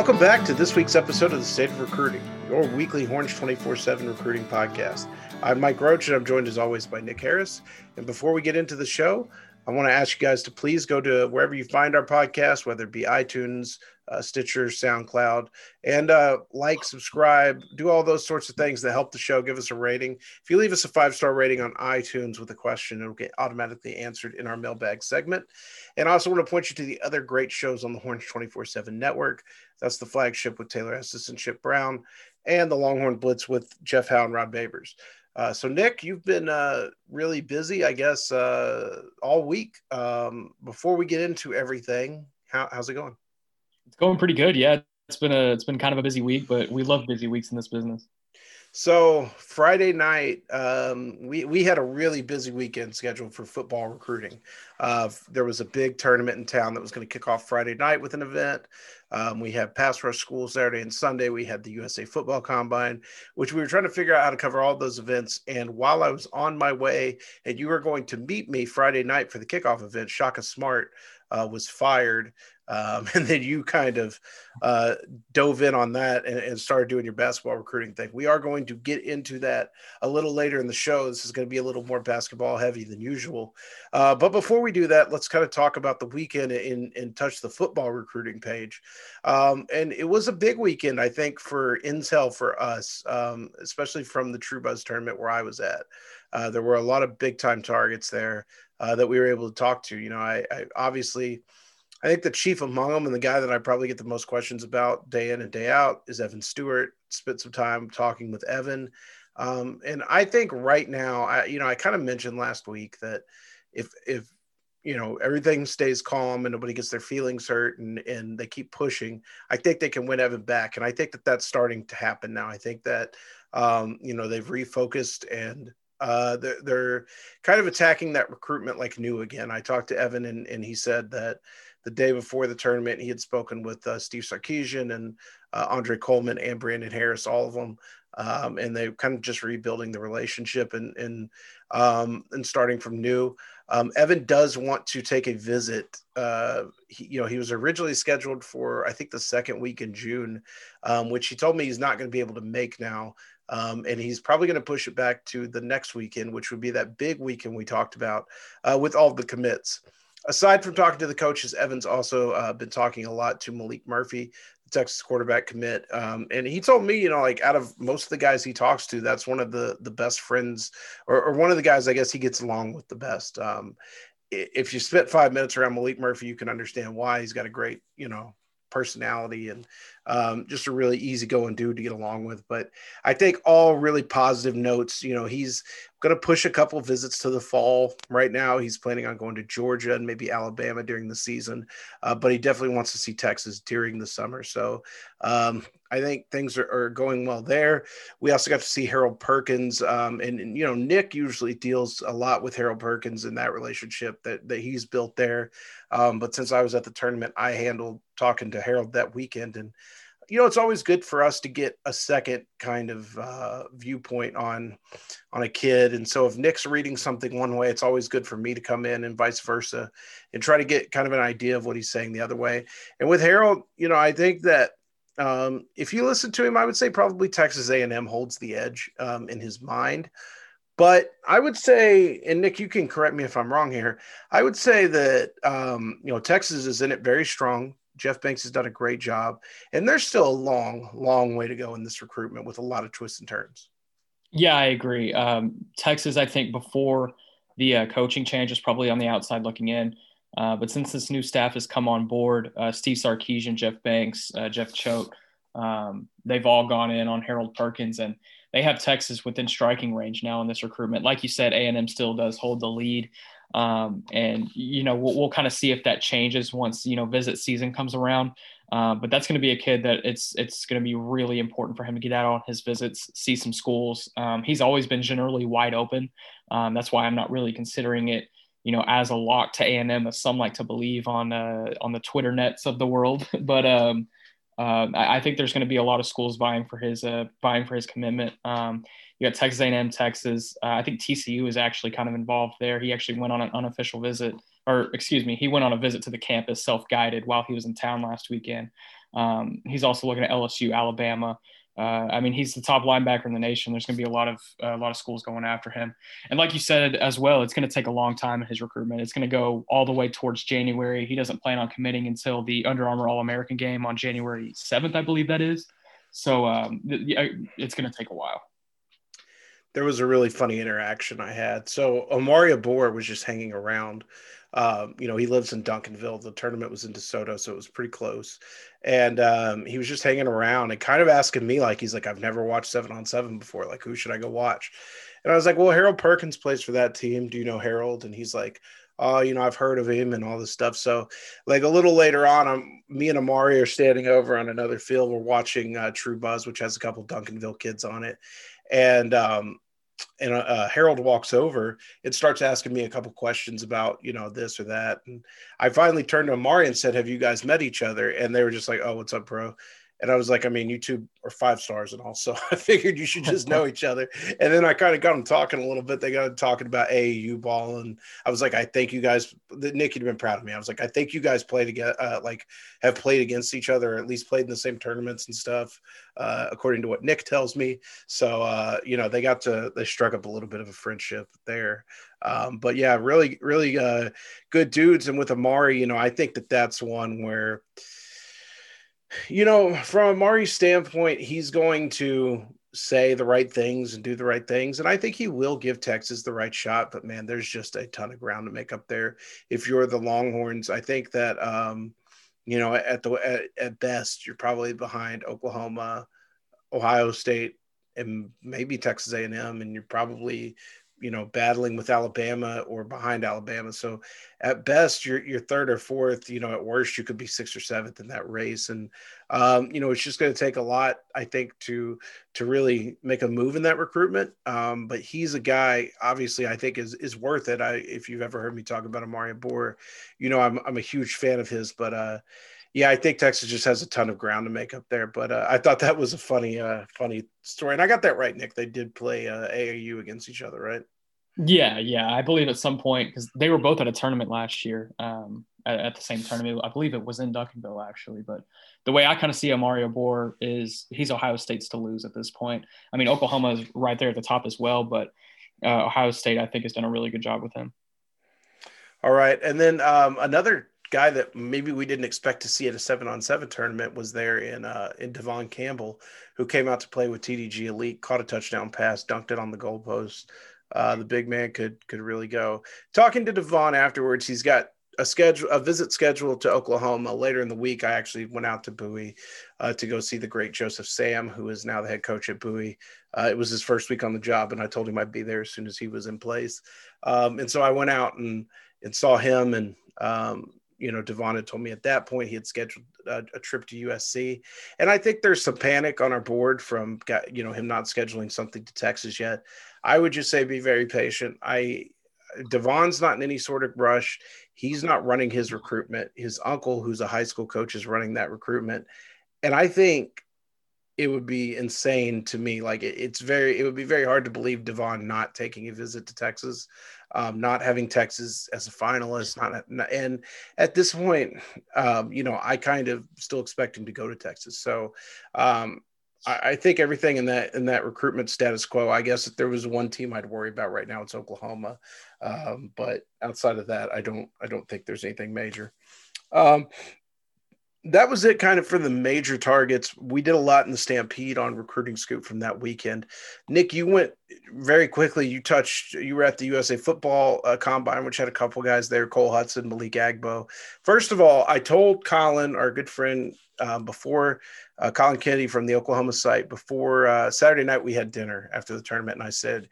Welcome back to this week's episode of the State of Recruiting, your weekly Horns 24 7 recruiting podcast. I'm Mike Roach, and I'm joined as always by Nick Harris. And before we get into the show, I want to ask you guys to please go to wherever you find our podcast, whether it be iTunes, uh, Stitcher, SoundCloud, and uh, like, subscribe, do all those sorts of things that help the show. Give us a rating. If you leave us a five star rating on iTunes with a question, it'll get automatically answered in our mailbag segment. And I also want to point you to the other great shows on the Horns 24 7 network. That's the flagship with Taylor Estes and Chip Brown, and the Longhorn Blitz with Jeff Howe and Rod Babers. Uh, so, Nick, you've been uh, really busy, I guess, uh, all week. Um, before we get into everything, how, how's it going? It's going pretty good. Yeah, it's been a it's been kind of a busy week, but we love busy weeks in this business. So Friday night, um, we we had a really busy weekend scheduled for football recruiting. Uh, there was a big tournament in town that was going to kick off Friday night with an event. Um, we had pass rush school Saturday and Sunday. We had the USA Football Combine, which we were trying to figure out how to cover all those events. And while I was on my way, and you were going to meet me Friday night for the kickoff event, Shaka Smart uh, was fired. Um, and then you kind of uh, dove in on that and, and, started doing your basketball recruiting thing. We are going to get into that a little later in the show. This is going to be a little more basketball heavy than usual. Uh, but before we do that, let's kind of talk about the weekend and, and touch the football recruiting page. Um, and it was a big weekend, I think, for Intel for us, um, especially from the True Buzz tournament where I was at. Uh, there were a lot of big time targets there uh, that we were able to talk to. You know, I, I obviously – I think the chief among them and the guy that I probably get the most questions about day in and day out is Evan Stewart. Spent some time talking with Evan. Um, and I think right now, I, you know, I kind of mentioned last week that if, if, you know, everything stays calm and nobody gets their feelings hurt and, and they keep pushing, I think they can win Evan back. And I think that that's starting to happen now. I think that, um, you know, they've refocused and, uh, they're, they're kind of attacking that recruitment like new again. I talked to Evan and, and he said that, the day before the tournament, he had spoken with uh, Steve Sarkisian and uh, Andre Coleman and Brandon Harris, all of them, um, and they kind of just rebuilding the relationship and and um, and starting from new. Um, Evan does want to take a visit. Uh, he, you know, he was originally scheduled for I think the second week in June, um, which he told me he's not going to be able to make now. Um, and he's probably going to push it back to the next weekend, which would be that big weekend we talked about uh, with all the commits. Aside from talking to the coaches, Evans also uh, been talking a lot to Maalik Murphy, the Texas quarterback commit, um, and he told me, you know, like out of most of the guys he talks to, that's one of the the best friends, or, or one of the guys I guess he gets along with the best. Um, if you spent five minutes around Maalik Murphy, you can understand why. He's got a great, you know, personality and um, just a really easygoing dude to get along with. But I think all really positive notes. You know, he's going to push a couple visits to the fall. Right now, he's planning on going to Georgia and maybe Alabama during the season, uh, but he definitely wants to see Texas during the summer. So um, I think things are, are, going well there. We also got to see Harold Perkins, um, and, and, you know Nick usually deals a lot with Harold Perkins in that relationship that that he's built there. Um, but since I was at the tournament, I handled talking to Harold that weekend and you know, it's always good for us to get a second kind of uh, viewpoint on on a kid. And so if Nick's reading something one way, it's always good for me to come in and vice versa and try to get kind of an idea of what he's saying the other way. And with Harold, you know, I think that um, if you listen to him, I would say probably Texas A&M holds the edge um, in his mind. But I would say, and Nick, you can correct me if I'm wrong here. I would say that um, you know Texas is in it very strong. Jeff Banks has done a great job, and there's still a long, long way to go in this recruitment with a lot of twists and turns. Yeah, I agree. Um, Texas, I think before the uh, coaching change is probably on the outside looking in. Uh, but since this new staff has come on board, uh, Steve Sarkisian, Jeff Banks, uh, Jeff Choate, um, they've all gone in on Harold Perkins, and they have Texas within striking range now in this recruitment. Like you said, A&M still does hold the lead. Um, and you know we'll, we'll kind of see if that changes once you know visit season comes around. Uh, but that's going to be a kid that it's it's going to be really important for him to get out on his visits, see some schools. Um, he's always been generally wide open. Um, that's why I'm not really considering it, you know, as a lock to A and M, as some like to believe on uh, on the Twitter nets of the world. but um, uh, I, I, think there's going to be a lot of schools vying for his uh, vying for his commitment. You got Texas A&M, Texas. Uh, I think TCU is actually kind of involved there. He actually went on an unofficial visit, or excuse me, he went on a visit to the campus self-guided while he was in town last weekend. Um, he's also looking at LSU, Alabama. Uh, I mean, he's the top linebacker in the nation. There's going to be a lot of uh, a lot of schools going after him, and like you said as well, it's going to take a long time in his recruitment. It's going to go all the way towards January. He doesn't plan on committing until the Under Armour All American game on January 7th, I believe that is. So um, it's going to take a while there was a really funny interaction I had. So Omari Abor was just hanging around. Um, you know, he lives in Duncanville. The tournament was in DeSoto, so it was pretty close. And um, he was just hanging around and kind of asking me, like, he's like, I've never watched seven on seven before. Like, who should I go watch? And I was like, Well, Harold Perkins plays for that team. Do you know Harold? And he's like, Oh, you know, I've heard of him and all this stuff. So, like a little later on, I'm me and Omari are standing over on another field. We're watching uh, True Buzz, which has a couple Duncanville kids on it, and um, and uh, Harold walks over and starts asking me a couple questions about you know this or that, and I finally turned to Omari and said, "Have you guys met each other?" And they were just like, "Oh, what's up, bro?" And I was like, I mean, you two are five stars and all. So I figured you should just know each other. And then I kind of got them talking a little bit. They got talking about AAU ball. And I was like, I think you guys, Nick you'd been proud of me. I was like, I think you guys play together, uh, like have played against each other, or at least played in the same tournaments and stuff, uh, according to what Nick tells me. So, uh, you know, they got to, they struck up a little bit of a friendship there. Um, but yeah, really, really uh, good dudes. And with Omari, you know, I think that that's one where, you know, from Omari's standpoint, he's going to say the right things and do the right things. And I think he will give Texas the right shot. But man, there's just a ton of ground to make up there. If you're the Longhorns, I think that, um, you know, at the at, at best, you're probably behind Oklahoma, Ohio State, and maybe Texas A&M, and you're probably you know battling with Alabama or behind Alabama. So at best you're you're third or fourth. You know at worst you could be sixth or seventh in that race. And um, you know it's just going to take a lot, I think, to to really make a move in that recruitment. Um, but he's a guy, obviously, I think is is worth it. I if you've ever heard me talk about Omari Abor, you know I'm I'm a huge fan of his, but. uh yeah, I think Texas just has a ton of ground to make up there. But uh, I thought that was a funny, uh, funny story, and I got that right, Nick. They did play uh, AAU against each other, right? Yeah, yeah, I believe at some point because they were both at a tournament last year um, at, at, the same tournament. I believe it was in Duncanville actually. But the way I kind of see Omari Abor is he's Ohio State's to lose at this point. I mean, Oklahoma is right there at the top as well, but uh, Ohio State I think has done a really good job with him. All right, and then um, another guy that maybe we didn't expect to see at a seven on seven tournament was there in uh, in Devon Campbell, who came out to play with TDG Elite, caught a touchdown pass, dunked it on the goalpost. Uh, the big man could could really go. Talking to Devon afterwards, he's got a schedule a visit scheduled to Oklahoma later in the week. I actually went out to Bowie uh, to go see the great Joseph Sam, who is now the head coach at Bowie. Uh, it was his first week on the job, and I told him I'd be there as soon as he was in place. Um, and so I went out and and saw him, and um, you know, Devon had told me at that point he had scheduled a, a, trip to USC, and I think there's some panic on our board from you know him not scheduling something to Texas yet. I would just say be very patient. I Devon's not in any sort of rush. He's not running his recruitment. His uncle, who's a high school coach, is running that recruitment. And I think it would be insane to me. Like it, it's very, it would be very hard to believe Devon not taking a visit to Texas, um, not having Texas as a finalist. Not, not and at this point, um, you know, I kind of still expect him to go to Texas. So um, I, think everything in that in that recruitment status quo. I guess if there was one team I'd worry about right now, it's Oklahoma. Um, but outside of that, I don't I don't think there's anything major. Um, that was it kind of for the major targets. We did a lot in the Stampede on recruiting scoop from that weekend. Nick, you went very quickly. You touched, you were at the USA football uh, combine, which had a couple guys there, Cole Hudson, Malik Agbo. First of all, I told Colin, our good friend, uh, before uh, Colin Kennedy from the Oklahoma site, before uh, Saturday night, we had dinner after the tournament. And I said,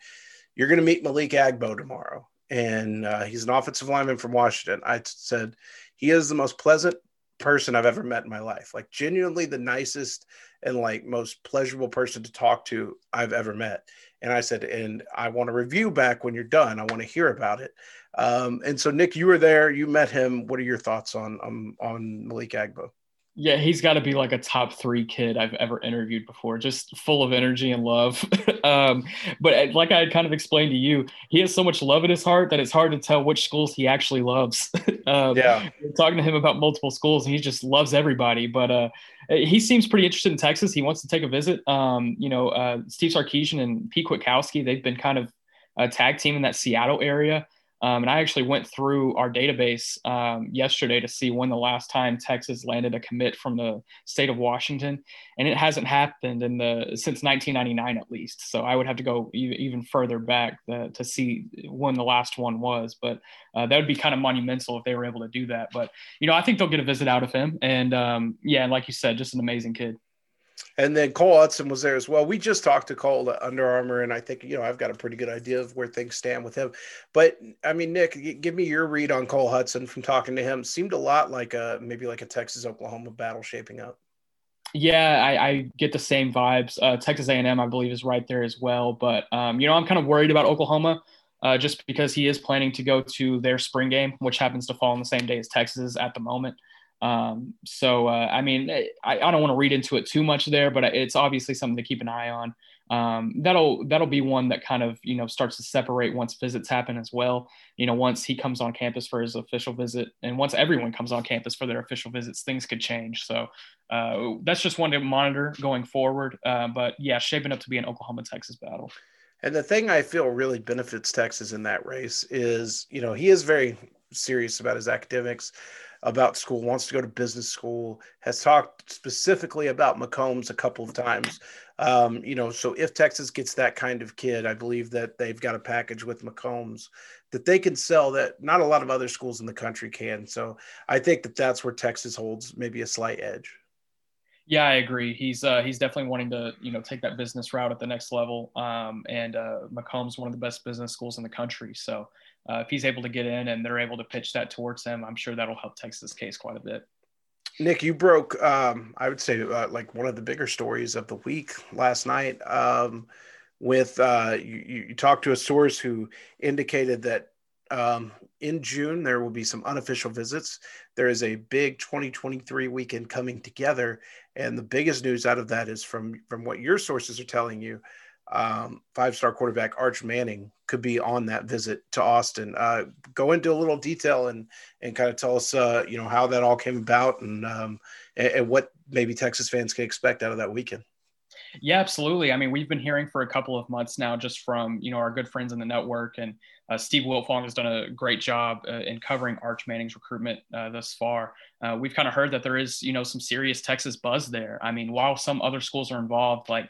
You're going to meet Malik Agbo tomorrow. And uh, he's an offensive lineman from Washington. I said, He is the most pleasant person I've ever met in my life. Like genuinely the nicest and like most pleasurable person to talk to I've ever met. And I said, and I want a review back when you're done. I want to hear about it. Um, and so Nick, you were there, you met him. What are your thoughts on um, on Malik Agbo? Yeah, he's got to be like a top three kid I've ever interviewed before, just full of energy and love. um, but uh, like I kind of explained to you, he has so much love in his heart that it's hard to tell which schools he actually loves. um, yeah, talking to him about multiple schools, and he just loves everybody. But uh, he seems pretty interested in Texas. He wants to take a visit. Um, you know, uh, Steve Sarkisian and Pete Kwiatkowski, they've been kind of a tag team in that Seattle area. Um, and I actually went through our database um, yesterday to see when the last time Texas landed a commit from the state of Washington, and it hasn't happened in the since 1999 at least. So I would have to go even further back the, to see when the last one was. But uh, that would be kind of monumental if they were able to do that. But you know, I think they'll get a visit out of him, and um, yeah, like you said, just an amazing kid. And then Cole Hudson was there as well. We just talked to Cole at Under Armour, and I think you know I've got a pretty good idea of where things stand with him. But I mean, Nick, give me your read on Cole Hudson from talking to him. Seemed a lot like a maybe like a Texas Oklahoma battle shaping up. Yeah, I, I get the same vibes. Uh, Texas A&M, I believe, is right there as well. But um, you know, I'm kind of worried about Oklahoma. Uh, just because he is planning to go to their spring game, which happens to fall on the same day as Texas at the moment. Um, so, uh, I mean, I, I don't want to read into it too much there, but it's obviously something to keep an eye on. Um, that'll that'll be one that kind of you know starts to separate once visits happen as well. You know, once he comes on campus for his official visit, and once everyone comes on campus for their official visits, things could change. So uh, that's just one to monitor going forward. Uh, but yeah, shaping up to be an Oklahoma Texas battle. And the thing I feel really benefits Texas in that race is, you know, he is very serious about his academics about school, wants to go to business school, has talked specifically about McCombs a couple of times. Um, you know, so if Texas gets that kind of kid, I believe that they've got a package with McCombs that they can sell that not a lot of other schools in the country can. So I think that that's where Texas holds maybe a slight edge. Yeah, I agree. He's uh, he's definitely wanting to you know take that business route at the next level. Um, and uh, one of the best business schools in the country. So uh, if he's able to get in and they're able to pitch that towards him, I'm sure that'll help Texas case quite a bit. Nick, you broke, um, I would say, uh, like one of the bigger stories of the week last night. Um, with uh, you, you talked to a source who indicated that um, in June there will be some unofficial visits. There is a big 2023 weekend coming together, and the biggest news out of that is from from what your sources are telling you um, five star quarterback Arch Manning could be on that visit to Austin. Uh, go into a little detail and and kind of tell us, uh, you know, how that all came about and, um, and, and what maybe Texas fans can expect out of that weekend. Yeah, absolutely. I mean, we've been hearing for a couple of months now, just from you know our good friends in the network, and uh, Steve Wiltfong has done a great job uh, in covering Arch Manning's recruitment uh, thus far. Uh, we've kind of heard that there is you know some serious Texas buzz there. I mean, while some other schools are involved, like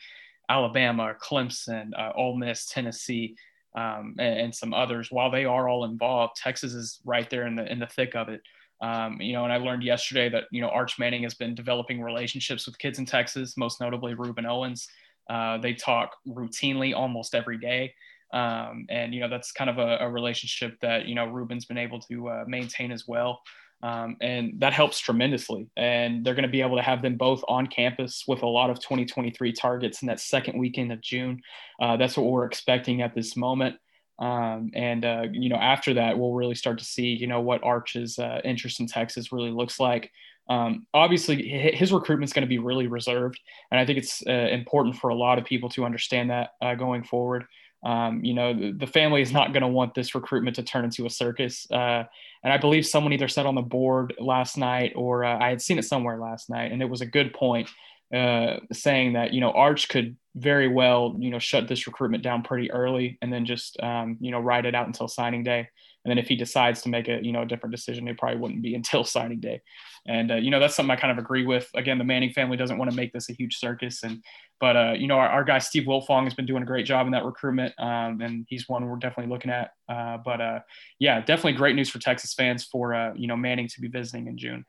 Alabama, Clemson, uh, Ole Miss, Tennessee, um, and, and, some others. While they are all involved, Texas is right there in the in the thick of it. Um, you know, and I learned yesterday that you know Arch Manning has been developing relationships with kids in Texas, most notably Rueben Owens. Uh, they talk routinely, almost every day. Um, and you know that's kind of a, a, relationship that you know Rueben's been able to uh, maintain as well. Um, and that helps tremendously. And they're going to be able to have them both on campus with a lot of 2023 targets in that second weekend of June. Uh, that's what we're expecting at this moment. Um, and uh, you know, after that, we'll really start to see, you know, what Arch's uh, interest in Texas really looks like. Um, obviously, his recruitment is going to be really reserved, and I think it's uh, important for a lot of people to understand that uh, going forward. Um, you know, the, the, family is not going to want this recruitment to turn into a circus. Uh, and I believe someone either said on the board last night or uh, I had seen it somewhere last night, and it was a good point uh, saying that, you know, Arch could very well, you know, shut this recruitment down pretty early and then just, um, you know, ride it out until signing day. And then if he decides to make a, you know, a different decision, it probably wouldn't be until signing day. And, uh, you know, that's something I kind of agree with. Again, the Manning family doesn't want to make this a huge circus. And, but, uh, you know, our, our guy, Steve Wiltfong has been doing a great job in that recruitment. Um, and he's one we're definitely looking at. Uh, but, uh, yeah, definitely great news for Texas fans for, uh, you know, Manning to be visiting in June.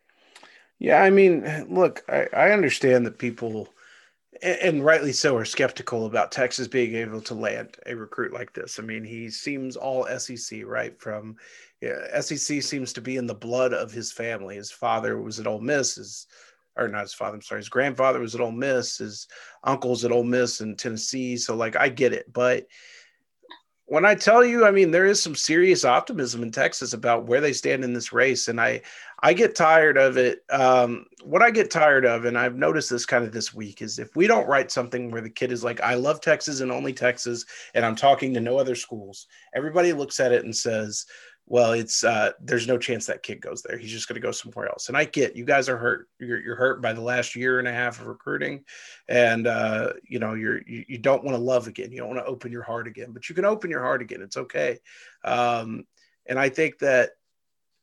Yeah. I mean, look, I, I understand that people, and rightly so, are skeptical about Texas being able to land a recruit like this. I mean, he seems all SEC, right? From yeah, SEC seems to be in the blood of his family. His father was at Ole Miss, his or not his father, I'm sorry, his grandfather was at Ole Miss, his uncle's at Ole Miss in Tennessee. So, like, I get it, but when I tell you, I mean, there is some serious optimism in Texas about where they stand in this race. And I, I get tired of it. Um, what I get tired of, and I've noticed this kind of this week, is if we don't write something where the kid is like, I love Texas and only Texas, and I'm talking to no other schools, everybody looks at it and says, well, it's uh, there's no chance that kid goes there. He's just going to go somewhere else. And I get you guys are hurt. You're, you're hurt by the last year and a half of recruiting, and uh, you know you're you, you don't want to love again. You don't want to open your heart again, but you can open your heart again. It's okay. Um, and I think that,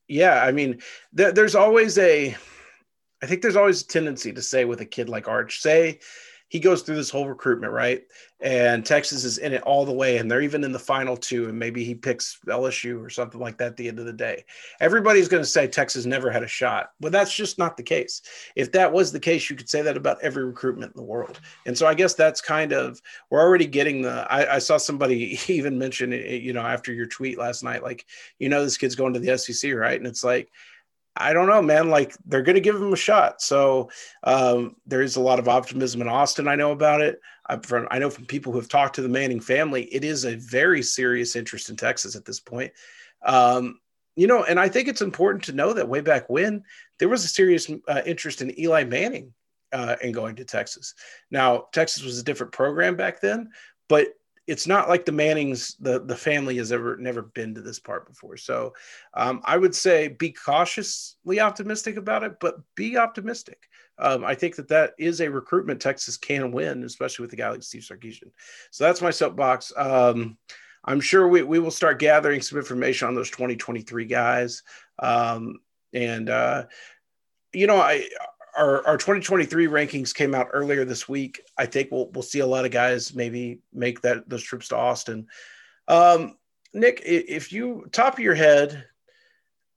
yeah, I mean, th- there's always a, I think there's always a tendency to say with a kid like Arch, say he goes through this whole recruitment, right? And Texas is in it all the way, and they're even in the final two, and maybe he picks LSU or something like that at the end of the day. Everybody's going to say Texas never had a shot. But that's just not the case. If that was the case, you could say that about every recruitment in the world. And so I guess that's kind of, we're already getting the, I, I saw somebody even mention, you know, after your tweet last night, like, you know, this kid's going to the SEC, right? And it's like, I don't know, man. Like they're going to give him a shot. So um, there is a lot of optimism in Austin. I know about it. I'm from, I know from people who have talked to the Manning family, it is a very serious interest in Texas at this point. Um, you know, and I think it's important to know that way back when there was a serious uh, interest in Eli Manning uh, in going to Texas. Now, Texas was a different program back then, but it's not like the Mannings, the the family has ever never been to this part before. So um, I would say be cautiously optimistic about it, but be optimistic. Um, I think that that is a recruitment Texas can win, especially with a guy like Steve Sarkisian. So that's my soapbox. Um, I'm sure we, we will start gathering some information on those 2023 guys. Um, and, uh, you know, I, our, our 2023 rankings came out earlier this week. I think we'll we'll see a lot of guys maybe make that those trips to Austin. Um, Nick, if you top of your head,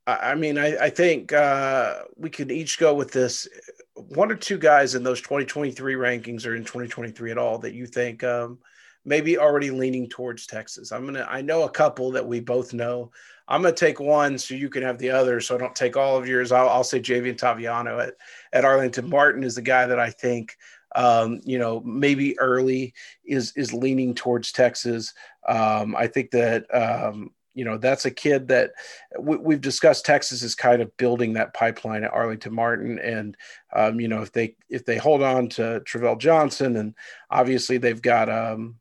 I, I mean, I, I think uh, we could each go with this one or two guys in those 2023 rankings or in 2023 at all that you think um, maybe already leaning towards Texas. I'm gonna I know a couple that we both know. I'm gonna take one so you can have the other, so I don't take all of yours. I'll, I'll say Javien Toviano at at Arlington. Martin is the guy that I think um, you know maybe early is is leaning towards Texas. Um, I think that um, you know that's a kid that we, have discussed texas is kind of building that pipeline at arlington martin and um, you know if they if they hold on to travell johnson and obviously they've got um,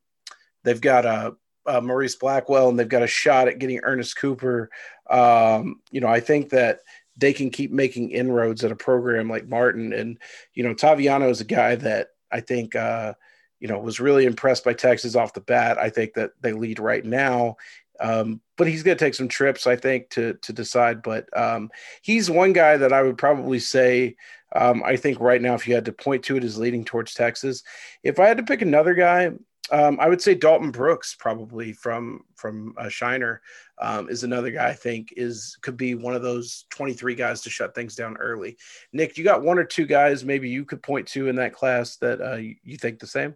They've got a, a Maurice Blackwell, and they've got a shot at getting Ernest Cooper. Um, you know, I think that they can keep making inroads at a program like Martin. And you know, Toviano is a guy that I think uh, you know was really impressed by Texas off the bat. I think that they lead right now. Um, but he's going to take some trips, I think, to to decide. But um, he's one guy that I would probably say. Um, I think right now, if you had to point to it, is leading towards Texas. If I had to pick another guy, um, I would say Dalton Brooks probably from from uh, Shiner um, is another guy I think is could be one of those 23 guys to shut things down early. Nick, you got one or two guys maybe you could point to in that class that uh, you, think the same?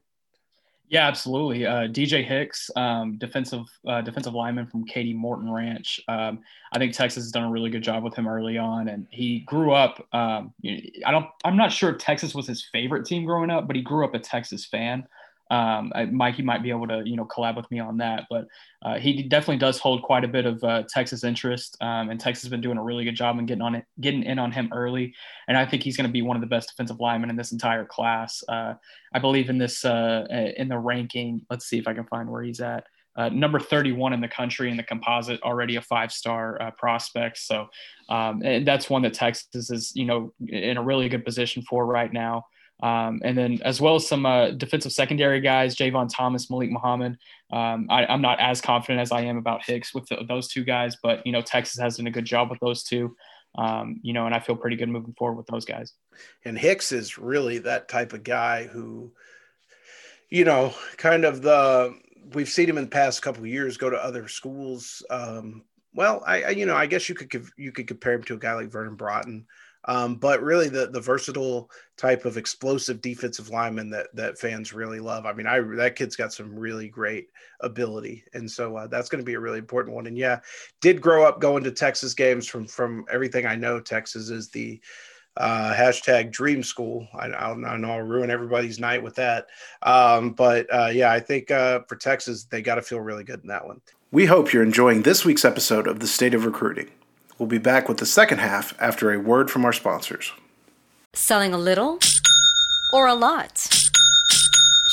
Yeah, absolutely. Uh, DJ Hicks, um, defensive uh, defensive lineman from Katy Morton Ranch. Um, I think Texas has done a really good job with him early on, and he grew up. Um, I don't. I'm not sure if Texas was his favorite team growing up, but he grew up a Texas fan. Um, Mikey might be able to, you know, collab with me on that, but uh, he definitely does hold quite a bit of uh, Texas interest, um, and Texas has been doing a really good job in getting on it, getting in on him early, and I think he's going to be one of the best defensive linemen in this entire class. Uh, I believe in this uh, in the ranking. Let's see if I can find where he's at. Uh, number 31 in the country in the composite, already a five-star uh, prospect. So um, that's one that Texas is, you know, in a really good position for right now. Um, and then as well as some uh, defensive secondary guys, Javon Thomas, Malik Muhammad. Um, I, am not as confident as I am about Hicks with the, those two guys, but you know Texas has done a good job with those two. Um, you know, and I feel pretty good moving forward with those guys. And Hicks is really that type of guy who, you know, kind of the we've seen him in the past couple years go to other schools. Um, well, I, I, you know I guess you could you could compare him to a guy like Vernon Broughton. Um, but really, the the versatile type of explosive defensive lineman that that fans really love. I mean, I that kid's got some really great ability, and so uh, that's going to be a really important one. And yeah, did grow up going to Texas games. From from everything I know, Texas is the uh, hashtag dream school. I, I, I, know I'll ruin everybody's night with that. Um, but uh, yeah, I think uh, for Texas, they got to feel really good in that one. We hope you're enjoying this week's episode of The State of Recruiting. We'll be back with the second half after a word from our sponsors. Selling a little or a lot?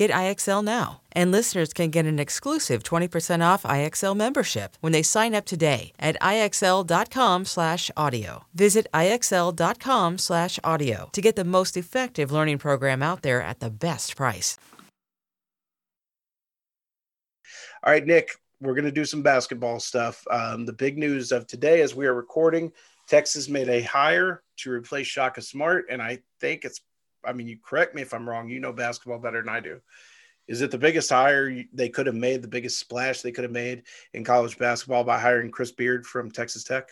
Get IXL now. And listeners can get an exclusive 20% off IXL membership when they sign up today at IXL.com/audio. Visit IXL.com/audio to get the most effective learning program out there at the best price. All right, Nick, we're going to do some basketball stuff. Um, the big news of today, as we are recording, Texas made a hire to replace Shaka Smart, and I think it's I mean, you correct me if I'm wrong. You know basketball better than I do. Is it the biggest hire they could have made, the biggest splash they could have made in college basketball by hiring Chris Beard from Texas Tech?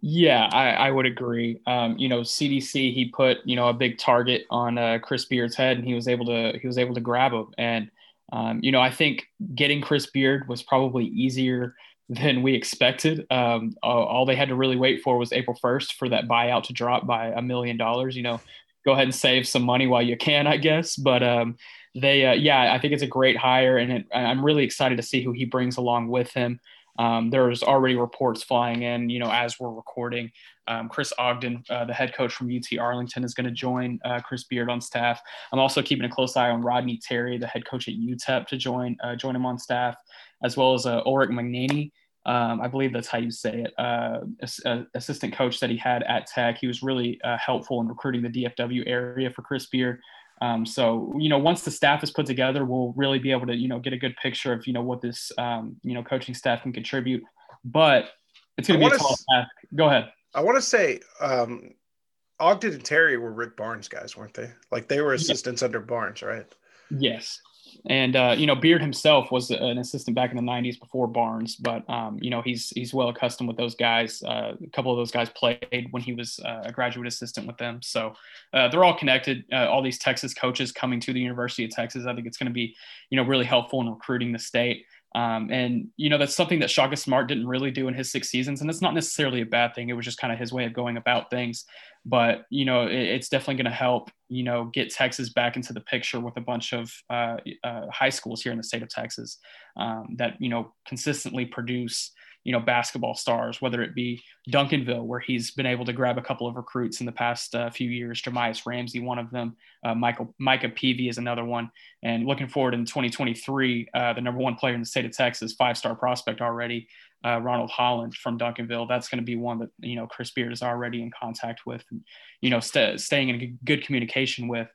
Yeah, I, I would agree. Um, you know, CDC he put you know a big target on uh, Chris Beard's head, and he was able to he was able to grab him. And um, you know, I think getting Chris Beard was probably easier than we expected. Um, all, all they had to really wait for was April 1st for that buyout to drop by a million dollars. You know, go ahead and save some money while you can, I guess. But um, they, uh, yeah, I think it's a great hire, and it, I'm really excited to see who he brings along with him. Um, there's already reports flying in, you know, as we're recording. Um, Chris Ogden, uh, the head coach from UT Arlington, is going to join uh, Chris Beard on staff. I'm also keeping a close eye on Rodney Terry, the head coach at UTEP, to join uh, join him on staff, as well as uh, Ulric McNaney, um, I believe that's how you say it, uh, assistant coach that he had at Tech. He was really uh, helpful in recruiting the DFW area for Chris Beard. Um, so, you know, once the staff is put together, we'll really be able to, you know, get a good picture of, you know, what this, um, you know, coaching staff can contribute. But it's going to be a tall task. Go ahead. I want to say um, Ogden and Terry were Rick Barnes guys, weren't they? Like they were assistants under Barnes, right? Yes. And uh, you know Beard himself was an assistant back in the '90s before Barnes, but um, you know he's he's well accustomed with those guys. Uh, a couple of those guys played when he was uh, a graduate assistant with them, so uh, they're all connected. Uh, all these Texas coaches coming to the University of Texas, I think it's going to be you know really helpful in recruiting the state. Um, and you know that's something that Shaka Smart didn't really do in his six seasons, and it's not necessarily a bad thing. It was just kind of his way of going about things. But you know, it, it's definitely going to help. You know, get Texas back into the picture with a bunch of uh, uh, high schools here in the state of Texas um, that you know consistently produce you know basketball stars, whether it be Duncanville, where he's been able to grab a couple of recruits in the past uh, few years. Jahmi'us Ramsey, one of them. Uh, Michael Micah Peavy is another one. And looking forward in 2023, uh, the number one player in the state of Texas, five-star prospect already, uh, Ronald Holland from Duncanville. That's going to be one that you know Chris Beard is already in contact with, and you know st- staying in good communication with.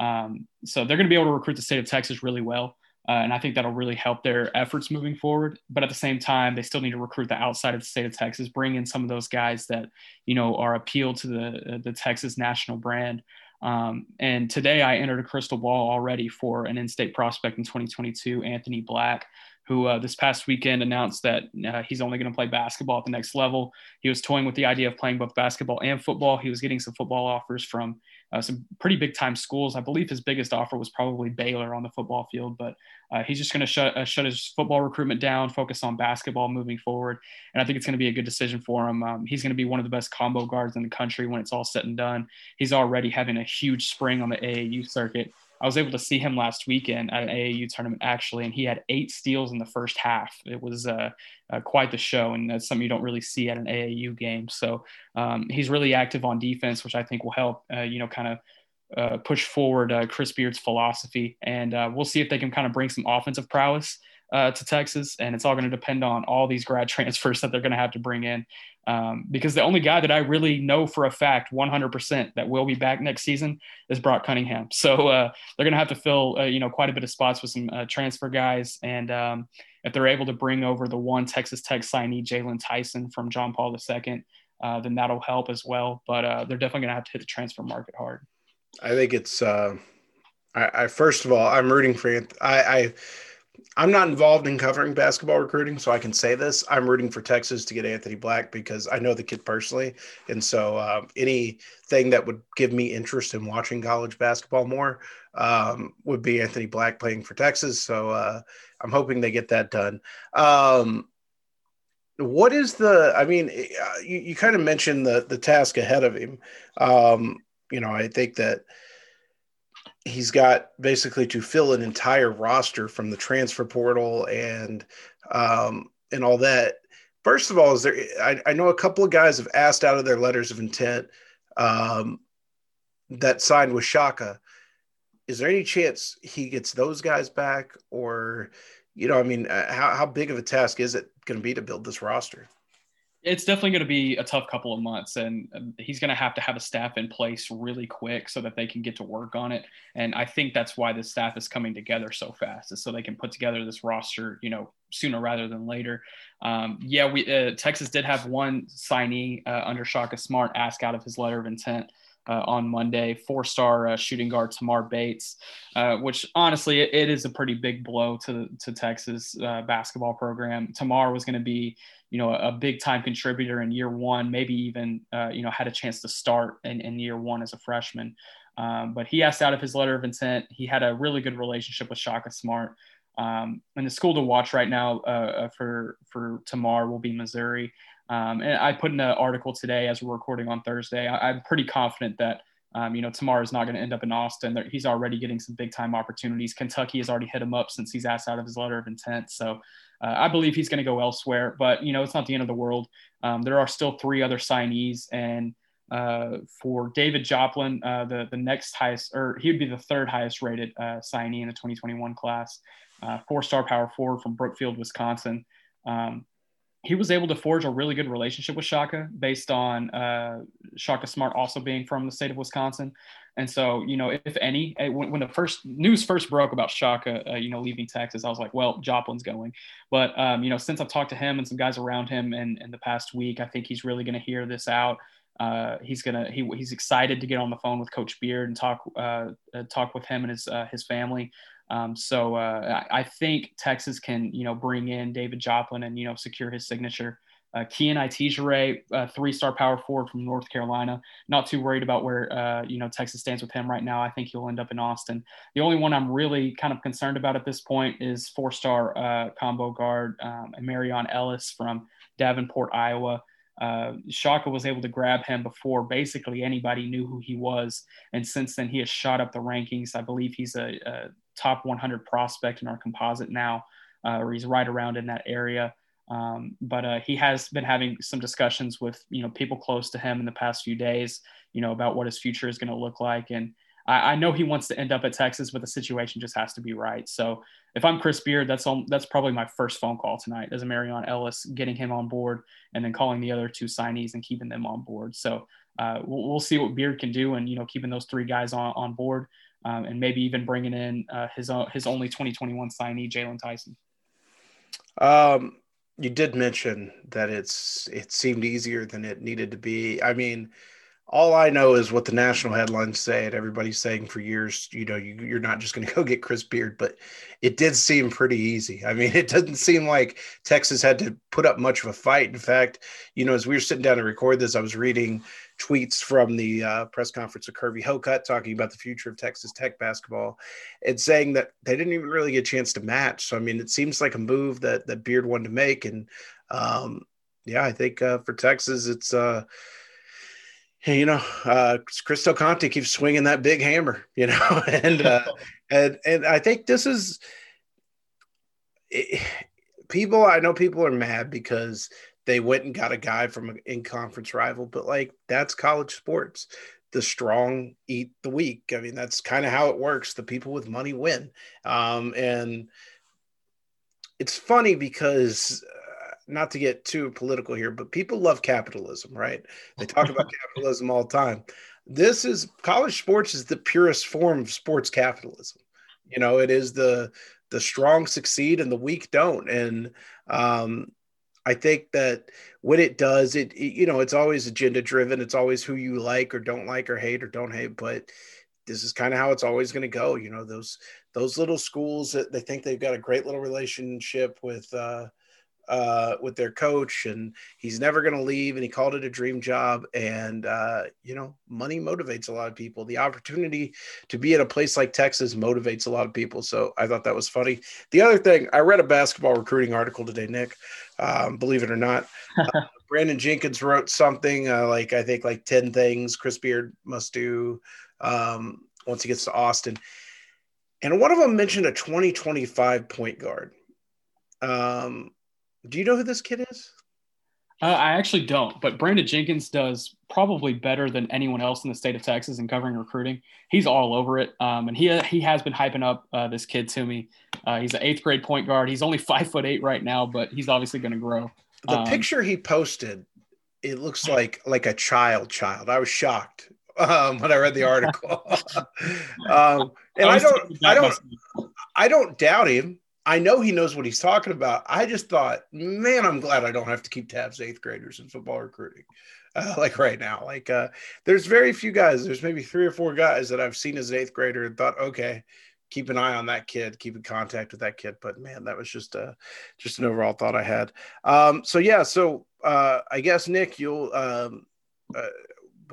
Um, so they're going to be able to recruit the state of Texas really well. Uh, and I think that'll really help their efforts moving forward. But at the same time, they still need to recruit the outside of the state of Texas, bring in some of those guys that you know are appeal to the the Texas national brand. Um, and today I entered a crystal ball already for an in-state prospect in 2022, Anthony Black, who uh, this past weekend announced that uh, he's only going to play basketball at the next level. He was toying with the idea of playing both basketball and football. He was getting some football offers from uh, some pretty big time schools. I believe his biggest offer was probably Baylor on the football field, but uh, he's just going to shut uh, shut his football recruitment down, focus on basketball moving forward, and I think it's going to be a good decision for him. Um, he's going to be one of the best combo guards in the country when it's all said and done. He's already having a huge spring on the AAU circuit. I was able to see him last weekend at an AAU tournament actually, and he had eight steals in the first half. It was uh, uh, quite the show, and that's something you don't really see at an AAU game. So um, he's really active on defense, which I think will help. Uh, you know, kind of. Uh, push forward uh, Chris Beard's philosophy, and uh, we'll see if they can kind of bring some offensive prowess uh, to Texas, and it's all going to depend on all these grad transfers that they're going to have to bring in. Um, because the only guy that I really know for a fact, 100% that will be back next season is Brock Cunningham. So uh, they're going to have to fill, uh, you know, quite a bit of spots with some uh, transfer guys, and um, if they're able to bring over the one Texas Tech signee, Jaylon Tyson from John Paul II, uh, then that'll help as well. But uh, they're definitely going to have to hit the transfer market hard. I think it's. I, I, first of all, I'm rooting for. I, I I'm not involved in covering basketball recruiting, so I can say this. I'm rooting for Texas to get Anthony Black because I know the kid personally, and so um, anything that would give me interest in watching college basketball more um, would be Anthony Black playing for Texas. So uh, I'm hoping they get that done. Um, what is the? I mean, uh, you, you kind of mentioned the the task ahead of him. Um, you know, I think that he's got basically to fill an entire roster from the transfer portal and um, and all that. First of all, is there? I, I, know a couple of guys have asked out of their letters of intent um, that signed with Shaka. Is there any chance he gets those guys back, or you know, I mean, uh, how how big of a task is it going to be to build this roster? It's definitely going to be a tough couple of months and um, he's going to have to have a staff in place really quick so that they can get to work on it and i think that's why the staff is coming together so fast is so they can put together this roster you know sooner rather than later um, yeah we uh, texas did have one signee uh, under shaka smart ask out of his letter of intent uh, on Monday, four star uh, shooting guard Tamar Bates, uh, which honestly, it, it is a pretty big blow to, to Texas uh, basketball program. Tamar was going to be, you know, a, big time contributor in year one, maybe even, uh, you know, had a chance to start in, in year one as a freshman. Um, but he asked out of his letter of intent. He had a really good relationship with Shaka Smart. Um, and the school to watch right now uh, for for Tamar will be Missouri. Um, and I put in an article today as we're recording on Thursday. I, am pretty confident that um, you know Tamar is not going to end up in Austin. He's already getting some big time opportunities. Kentucky has already hit him up since he's asked out of his letter of intent. So uh, I believe he's going to go elsewhere. But you know it's not the end of the world. Um, there are still three other signees, and uh, for David Joplin, uh, the the next highest, or he would be the third highest rated uh, signee in the 2021 class. Uh, four star power forward from Brookfield, Wisconsin. Um, he was able to forge a really good relationship with Shaka based on uh, Shaka Smart also being from the state of Wisconsin. And so, you know, if any, eh, when, when the first news first broke about Shaka, uh, you know, leaving Texas, I was like, well, Joplin's going. But, um, you know, since I've talked to him and some guys around him in, in the past week, I think he's really going to hear this out. Uh, he's gonna he, he's excited to get on the phone with Coach Beard and talk uh, uh talk with him and his uh, his family Um, so uh, I think Texas can, you know, bring in David Joplin and you know secure his signature. Uh, Keeyan Itejere, uh, three-star power forward from North Carolina. Not too worried about where uh, you know Texas stands with him right now. I think he'll end up in Austin. The only one I'm really kind of concerned about at this point is four-star uh, combo guard um, Marion Ellis from Davenport, Iowa. Uh, Shaka was able to grab him before basically anybody knew who he was, and since then he has shot up the rankings. I believe he's a, a top 100 prospect in our composite now, uh, or he's right around in that area. Um, but uh, he has been having some discussions with you know people close to him in the past few days, you know about what his future is going to look like, and I, I, know he wants to end up at Texas, but the situation just has to be right. So if I'm Chris Beard, that's all, that's probably my first phone call tonight as a Marion Ellis, getting him on board, and then calling the other two signees and keeping them on board. So uh, we'll, we'll, see what Beard can do, and you know keeping those three guys on on board, um, and maybe even bringing in uh, his his only 2021 signee, Jaylon Tyson. Um, you did mention that it's it seemed easier than it needed to be. I mean, all I know is what the national headlines say, and everybody's saying for years, you know, you, are not just going to go get Chris Beard, but it did seem pretty easy. I mean, it doesn't seem like Texas had to put up much of a fight. In fact, you know, as we were sitting down to record this, I was reading tweets from the uh, press conference of Kirby Hocutt talking about the future of Texas Tech basketball and saying that they didn't even really get a chance to match. So, I mean, it seems like a move that that Beard wanted to make, and um, yeah, I think uh, for Texas, it's. Uh, you know, uh, Chris Conte keeps swinging that big hammer, you know, and uh, and and I think this is it, people. I know people are mad because they went and got a guy from an in conference rival, but like that's college sports. The strong eat the weak. I mean, that's kind of how it works. The people with money win, um, and it's funny because not to get too political here, but people love capitalism, right? They talk about capitalism all the time. This is college sports is the purest form of sports capitalism. You know, it is the the strong succeed and the weak don't. And um, I think that what it does, it, it you know, it's always agenda driven. It's always who you like or don't like or hate or don't hate. But this is kind of how it's always going to go. You know, those those little schools that they think they've got a great little relationship with. Uh, uh, with their coach, and he's never going to leave. And he called it a dream job. And uh, you know, money motivates a lot of people. The opportunity to be at a place like Texas motivates a lot of people. So I thought that was funny. The other thing, I read a basketball recruiting article today, Nick. Um, believe it or not, uh, Brandon Jenkins wrote something uh, like I think like ten things Chris Beard must do um, once he gets to Austin. And one of them mentioned a 2025 point guard. Um, do you know who this kid is? Uh, I actually don't, but Brandon Jenkins does probably better than anyone else in the state of Texas in covering recruiting. He's all over it, um, and he he has been hyping up uh, this kid to me. Uh, he's an eighth grade point guard. He's only five foot eight right now, but he's obviously going to grow. The um, picture he posted, it looks like like a child. Child, I was shocked um, when I read the article. um, and I, I don't, I don't, I don't doubt him. I know he knows what he's talking about. I just thought, man, I'm glad I don't have to keep tabs eighth graders in football recruiting. Uh, like right now, like uh, there's very few guys. There's maybe three or four guys that I've seen as an eighth grader and thought, okay, keep an eye on that kid, keep in contact with that kid. But man, that was just a uh, just an overall thought I had. Um, so yeah, so uh, I guess Nick, you'll um, uh,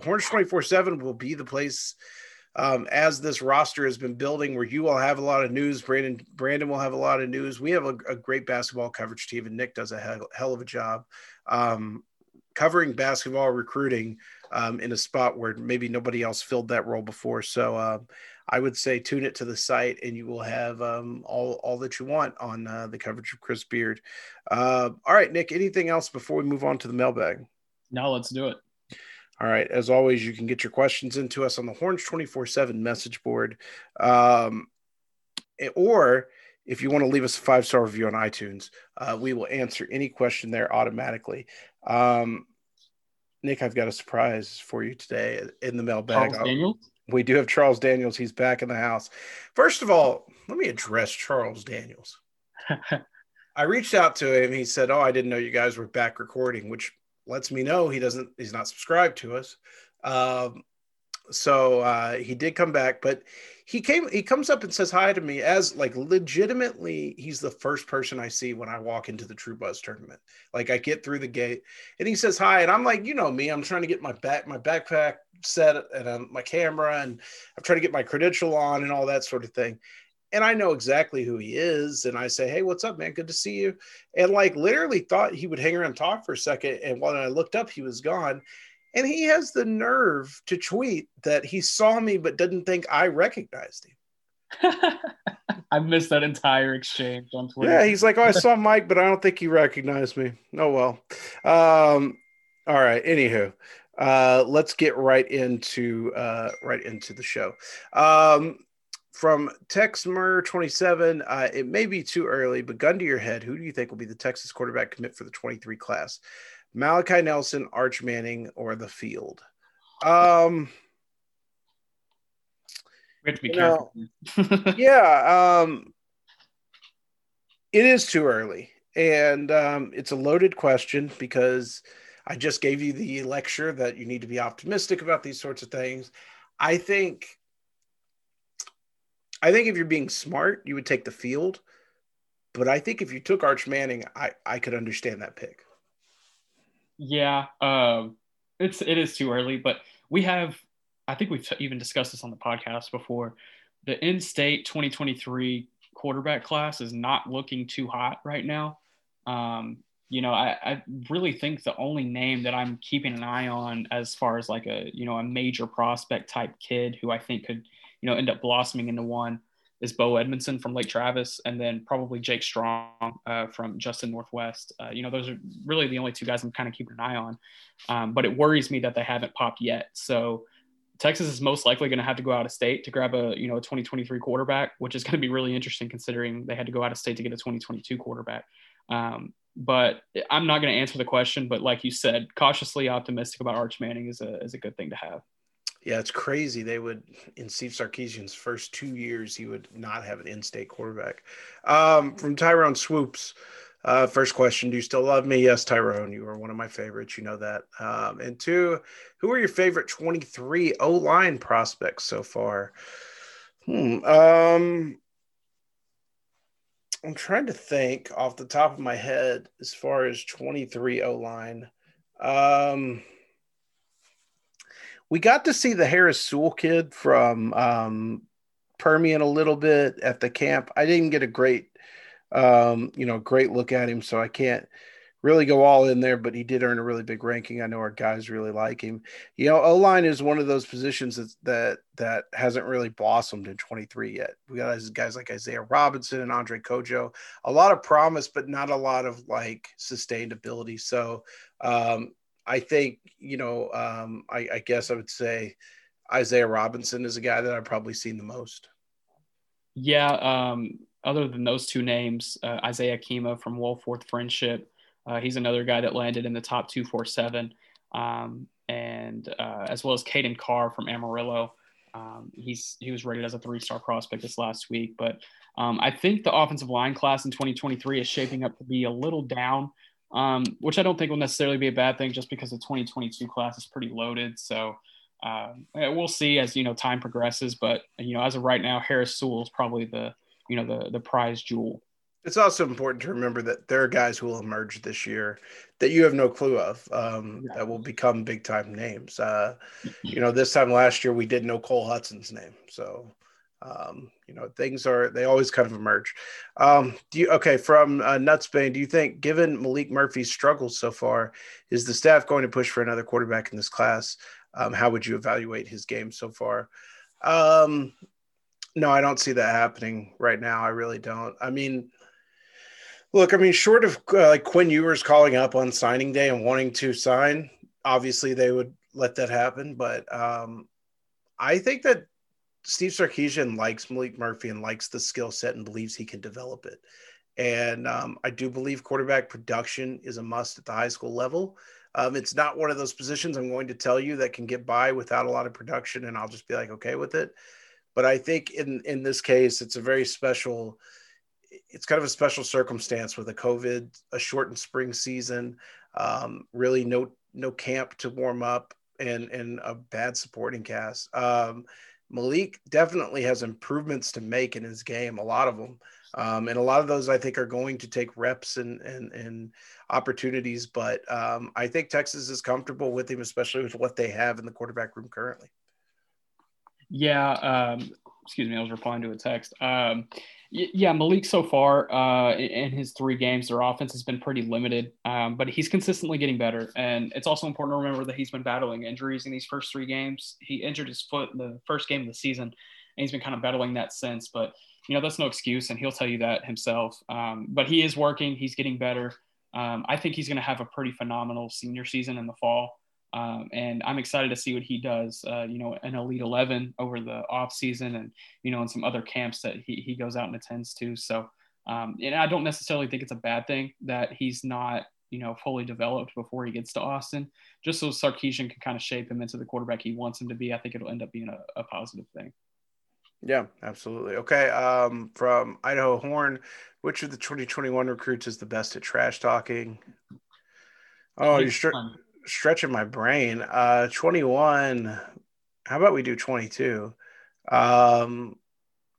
Horns twenty four seven will be the place um, as this roster has been building, where you will have a lot of news. Brandon Brandon will have a lot of news. We have a, a great basketball coverage team, and Nick does a hell, hell of a job um, covering basketball recruiting um, in a spot where maybe nobody else filled that role before. So uh, I would say tune it to the site, and you will have um, all all that you want on uh, the coverage of Chris Beard. Uh, all right, Nick. Anything else before we move on to the mailbag? No, let's do it. All right. As always, you can get your questions into us on the Horns 24 7 message board. Um, or if you want to leave us a five star review on iTunes, uh, we will answer any question there automatically. Um, Nick, I've got a surprise for you today in the mailbag. Charles Daniels? We do have Charles Daniels. He's back in the house. First of all, let me address Charles Daniels. I reached out to him. He said, Oh, I didn't know you guys were back recording, which lets me know he doesn't he's not subscribed to us. Um, so uh, he did come back but he came he comes up and says hi to me as like legitimately he's the first person i see when i walk into the true buzz tournament. Like i get through the gate and he says hi and i'm like you know me i'm trying to get my back my backpack set and um, my camera and i'm trying to get my credential on and all that sort of thing and i know exactly who he is and i say hey what's up man good to see you and like literally thought he would hang around and talk for a second and when i looked up he was gone and he has the nerve to tweet that he saw me but didn't think I recognized him. I missed that entire exchange on Twitter. Yeah, he's like, "Oh, I saw Mike, but I don't think he recognized me." Oh well. Um, all right. Anywho, uh, let's get right into uh, right into the show. Um, from Texmer twenty seven, uh, it may be too early, but gun to your head, who do you think will be the Texas quarterback commit for the twenty three class? Malachi Nelson, Arch Manning, or the field? Um, we have to be careful. Know, yeah, um, it is too early, and um, it's a loaded question because I just gave you the lecture that you need to be optimistic about these sorts of things. I think, I think if you're being smart, you would take the field. But I think if you took Arch Manning, I, I could understand that pick. Yeah, um, it's it is too early, but we have. I think we've even discussed this on the podcast before. The in-state 2023 quarterback class is not looking too hot right now. Um, you know, I, I really think the only name that I'm keeping an eye on as far as like a you know a major prospect type kid who I think could you know end up blossoming into one is Bo Edmondson from Lake Travis, and then probably Jake Strong uh, from Justin Northwest. Uh, you know, those are really the only two guys I'm kind of keeping an eye on. Um, but it worries me that they haven't popped yet. So Texas is most likely going to have to go out of state to grab a you know a 2023 quarterback, which is going to be really interesting considering they had to go out of state to get a 2022 quarterback. Um, but I'm not going to answer the question. But like you said, cautiously optimistic about Arch Manning is a is a good thing to have. Yeah, it's crazy. They would in Steve Sarkisian's first two years, he would not have an in-state quarterback. Um, from Tyrone Swoops, uh, first question: Do you still love me? Yes, Tyrone. You are one of my favorites. You know that. Um, and two, who are your favorite twenty-three O line prospects so far? Hmm. Um, I'm trying to think off the top of my head as far as twenty-three O line. Um we got to see the Harris Sewell kid from um, Permian a little bit at the camp. I didn't get a great, um, you know, great look at him, so I can't really go all in there. But he did earn a really big ranking. I know our guys really like him. You know, O line is one of those positions that that that hasn't really blossomed in 23 yet. We got guys like Isaiah Robinson and Andre Kojo, a lot of promise, but not a lot of like sustained ability. So um, I think, you know, um, I, I, guess I would say Isaiah Robinson is a guy that I've probably seen the most. Yeah. Um, other than those two names, uh, Isaiah Kima from Wolfforth Frenship, uh, he's another guy that landed in the top 247. Um, and uh, as well as Caden Carr from Amarillo. Um, he's he was rated as a three-star prospect this last week, but um, I think the offensive line class in 2023 is shaping up to be a little down um, which I don't think will necessarily be a bad thing just because the 2022 class is pretty loaded. So um, we'll see as you know time progresses. But you know, as of right now, Harris Sewell is probably the you know the the prize jewel. It's also important to remember that there are guys who will emerge this year that you have no clue of um, yeah. that will become big time names. Uh, you know, this time last year we did know Cole Hutson's name, so um, you know things are they always kind of emerge. Um, do you okay from uh, nutsbane do you think given Maalik Murphy's struggles so far is the staff going to push for another quarterback in this class? Um, how would you evaluate his game so far? Um, no i don't see that happening right now. I really don't. I mean look i mean short of uh, like quinn ewers calling up on signing day and wanting to sign obviously they would let that happen but um, i think that Steve Sarkisian likes Maalik Murphy and likes the skill set and believes he can develop it. And um, I do believe quarterback production is a must at the high school level. Um, it's not one of those positions I'm going to tell you that can get by without a lot of production, and I'll just be like, okay with it. But I think in in this case, it's a very special. It's kind of a special circumstance with a COVID, a shortened spring season, um, really no no camp to warm up, and and a bad supporting cast. Um, Maalik definitely has improvements to make in his game, a lot of them. Um, and a lot of those I think are going to take reps and and, and opportunities. But um, I think Texas is comfortable with him, especially with what they have in the quarterback room currently. Yeah. Um, excuse me. I was replying to a text. Yeah, Maalik so far uh, in his three games, their offense has been pretty limited, um, but he's consistently getting better. And it's also important to remember that he's been battling injuries in these first three games. He injured his foot in the first game of the season, and he's been kind of battling that since. But you know that's no excuse, and he'll tell you that himself. Um, but he is working. He's getting better. Um, I think he's going to have a pretty phenomenal senior season in the fall. Um, and I'm excited to see what he does, uh, you know, an Elite 11 over the off season and, you know, in some other camps that he, he goes out and attends to. So, um, and I don't necessarily think it's a bad thing that he's not, you know, fully developed before he gets to Austin, just so Sarkisian can kind of shape him into the quarterback he wants him to be. I think it'll end up being a, a positive thing. Yeah, absolutely. Okay. Um, from Idaho Horn, which of the 2021 recruits is the best at trash talking? Oh, you're stri- stretching my brain. Uh, 21. How about we do 22? Um,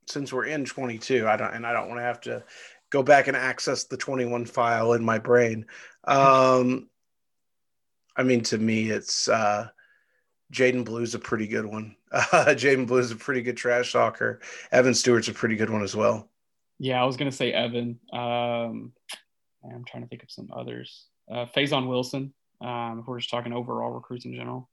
since we're in 22, I don't, and I don't want to have to go back and access the 21 file in my brain. Um, I mean, to me, it's uh, Jaydon Blue's a pretty good one. Uh, Jaydon Blue's a pretty good trash talker. Evan Stewart's a pretty good one as well. Yeah, I was gonna say Evan. Um, I'm trying to think of some others. Uh, Faison Wilson. Um, if we're just talking overall recruits in general.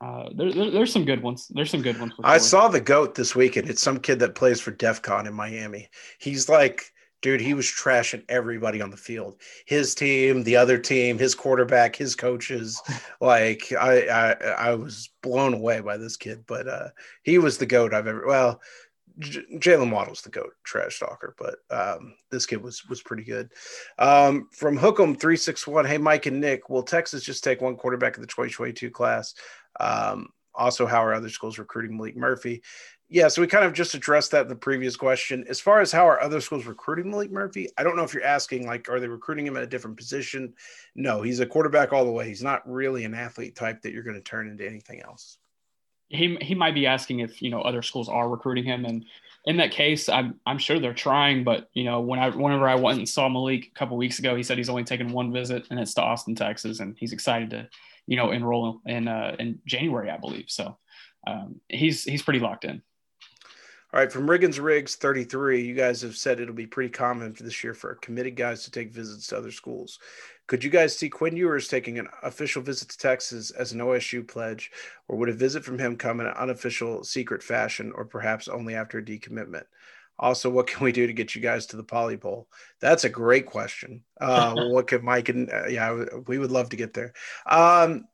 Uh, there, there, there's some good ones. There's some good ones. I saw the goat this weekend. It's some kid that plays for DEF CON in Miami. He's like, dude, he was trashing everybody on the field. His team, the other team, his quarterback, his coaches. like I, I, I was blown away by this kid. But uh, he was the goat I've ever. Well, J- Jaylen Waddle's the goat trash talker, but um, this kid was was pretty good. Um, from Hookem three six one. Hey, Mike and Nick, will Texas just take one quarterback of the twenty twenty two class? Um, also, how are other schools recruiting Maalik Murphy? Yeah, so we kind of just addressed that in the previous question. As far as how are other schools recruiting Maalik Murphy, I don't know if you're asking like, are they recruiting him at a different position? No, he's a quarterback all the way. He's not really an athlete type that you're going to turn into anything else he he might be asking if you know other schools are recruiting him, and in that case, I'm I'm sure they're trying. But you know, when I whenever I went and saw Maalik a couple weeks ago, he said he's only taken one visit, and it's to Austin, Texas, and he's excited to you know enroll in uh, in January, I believe. So um, he's he's pretty locked in. All right, from Riggins Riggs 33, you guys have said it'll be pretty common this year for committed guys to take visits to other schools. Could you guys see Quinn Ewers taking an official visit to Texas as an OSU pledge, or would a visit from him come in an unofficial, secret fashion, or perhaps only after a decommitment? Also, what can we do to get you guys to the Poly Bowl? That's a great question. Uh, what could Mike and uh, yeah, we would love to get there. Um,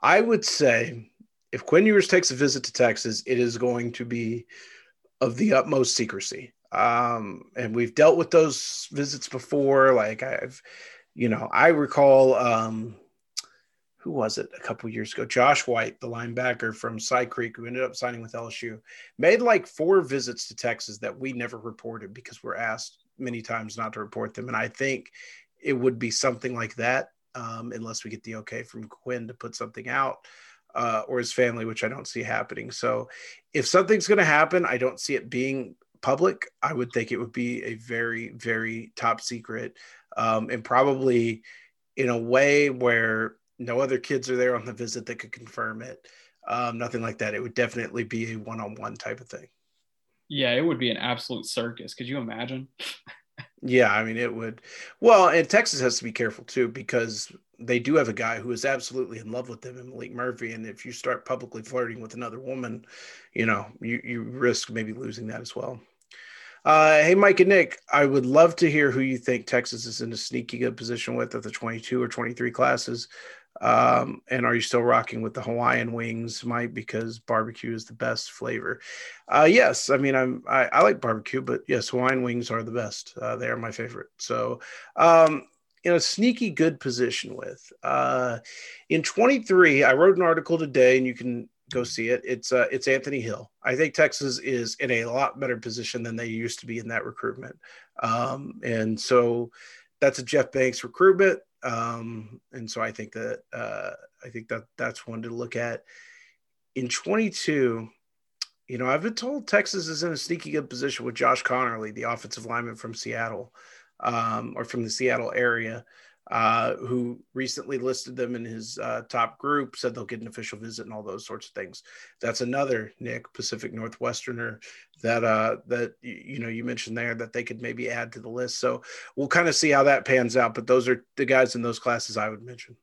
I would say if Quinn Ewers takes a visit to Texas, it is going to be of the utmost secrecy. Um, and we've dealt with those visits before. Like I've you know, I recall um, who was it a couple years ago? Josh White, the linebacker from Cy Creek, who ended up signing with LSU, made like four visits to Texas that we never reported because we're asked many times not to report them. And I think it would be something like that, um, unless we get the okay from Quinn to put something out. Uh, or his family, which I don't see happening. So, if something's going to happen, I don't see it being public. I would think it would be a very, very top secret um, and probably in a way where no other kids are there on the visit that could confirm it. Um, nothing like that. It would definitely be a one-on-one type of thing. Yeah, it would be an absolute circus. Could you imagine? yeah, I mean, it would. Well, and Texas has to be careful too because they do have a guy who is absolutely in love with them, and Maalik Murphy. And if you start publicly flirting with another woman, you know, you you risk maybe losing that as well. Uh, hey, Mike and Nick, I would love to hear who you think Texas is in a sneaky good position with at the 22 or 23 classes. Um, and are you still rocking with the Hawaiian wings, Mike? Because barbecue is the best flavor. Uh, yes, I mean I'm I, I, like barbecue, but yes, Hawaiian wings are the best. Uh, they are my favorite. So, um, in a sneaky good position with uh, in 23, I wrote an article today, and you can go see it. It's uh, it's Anthony Hill. I think Texas is in a lot better position than they used to be in that recruitment, um, and so that's a Jeff Banks recruitment. Um, and so I think that uh, I think that that's one to look at. In 22, You know, I've been told Texas is in a sneaky good position with Josh Conerly, the offensive lineman from Seattle, um, or from the Seattle area, uh, who recently listed them in his uh, top group, said they'll get an official visit and all those sorts of things. That's another Nick Pacific Northwesterner that uh, that you know you mentioned there that they could maybe add to the list. So we'll kind of see how that pans out. But those are the guys in those classes I would mention.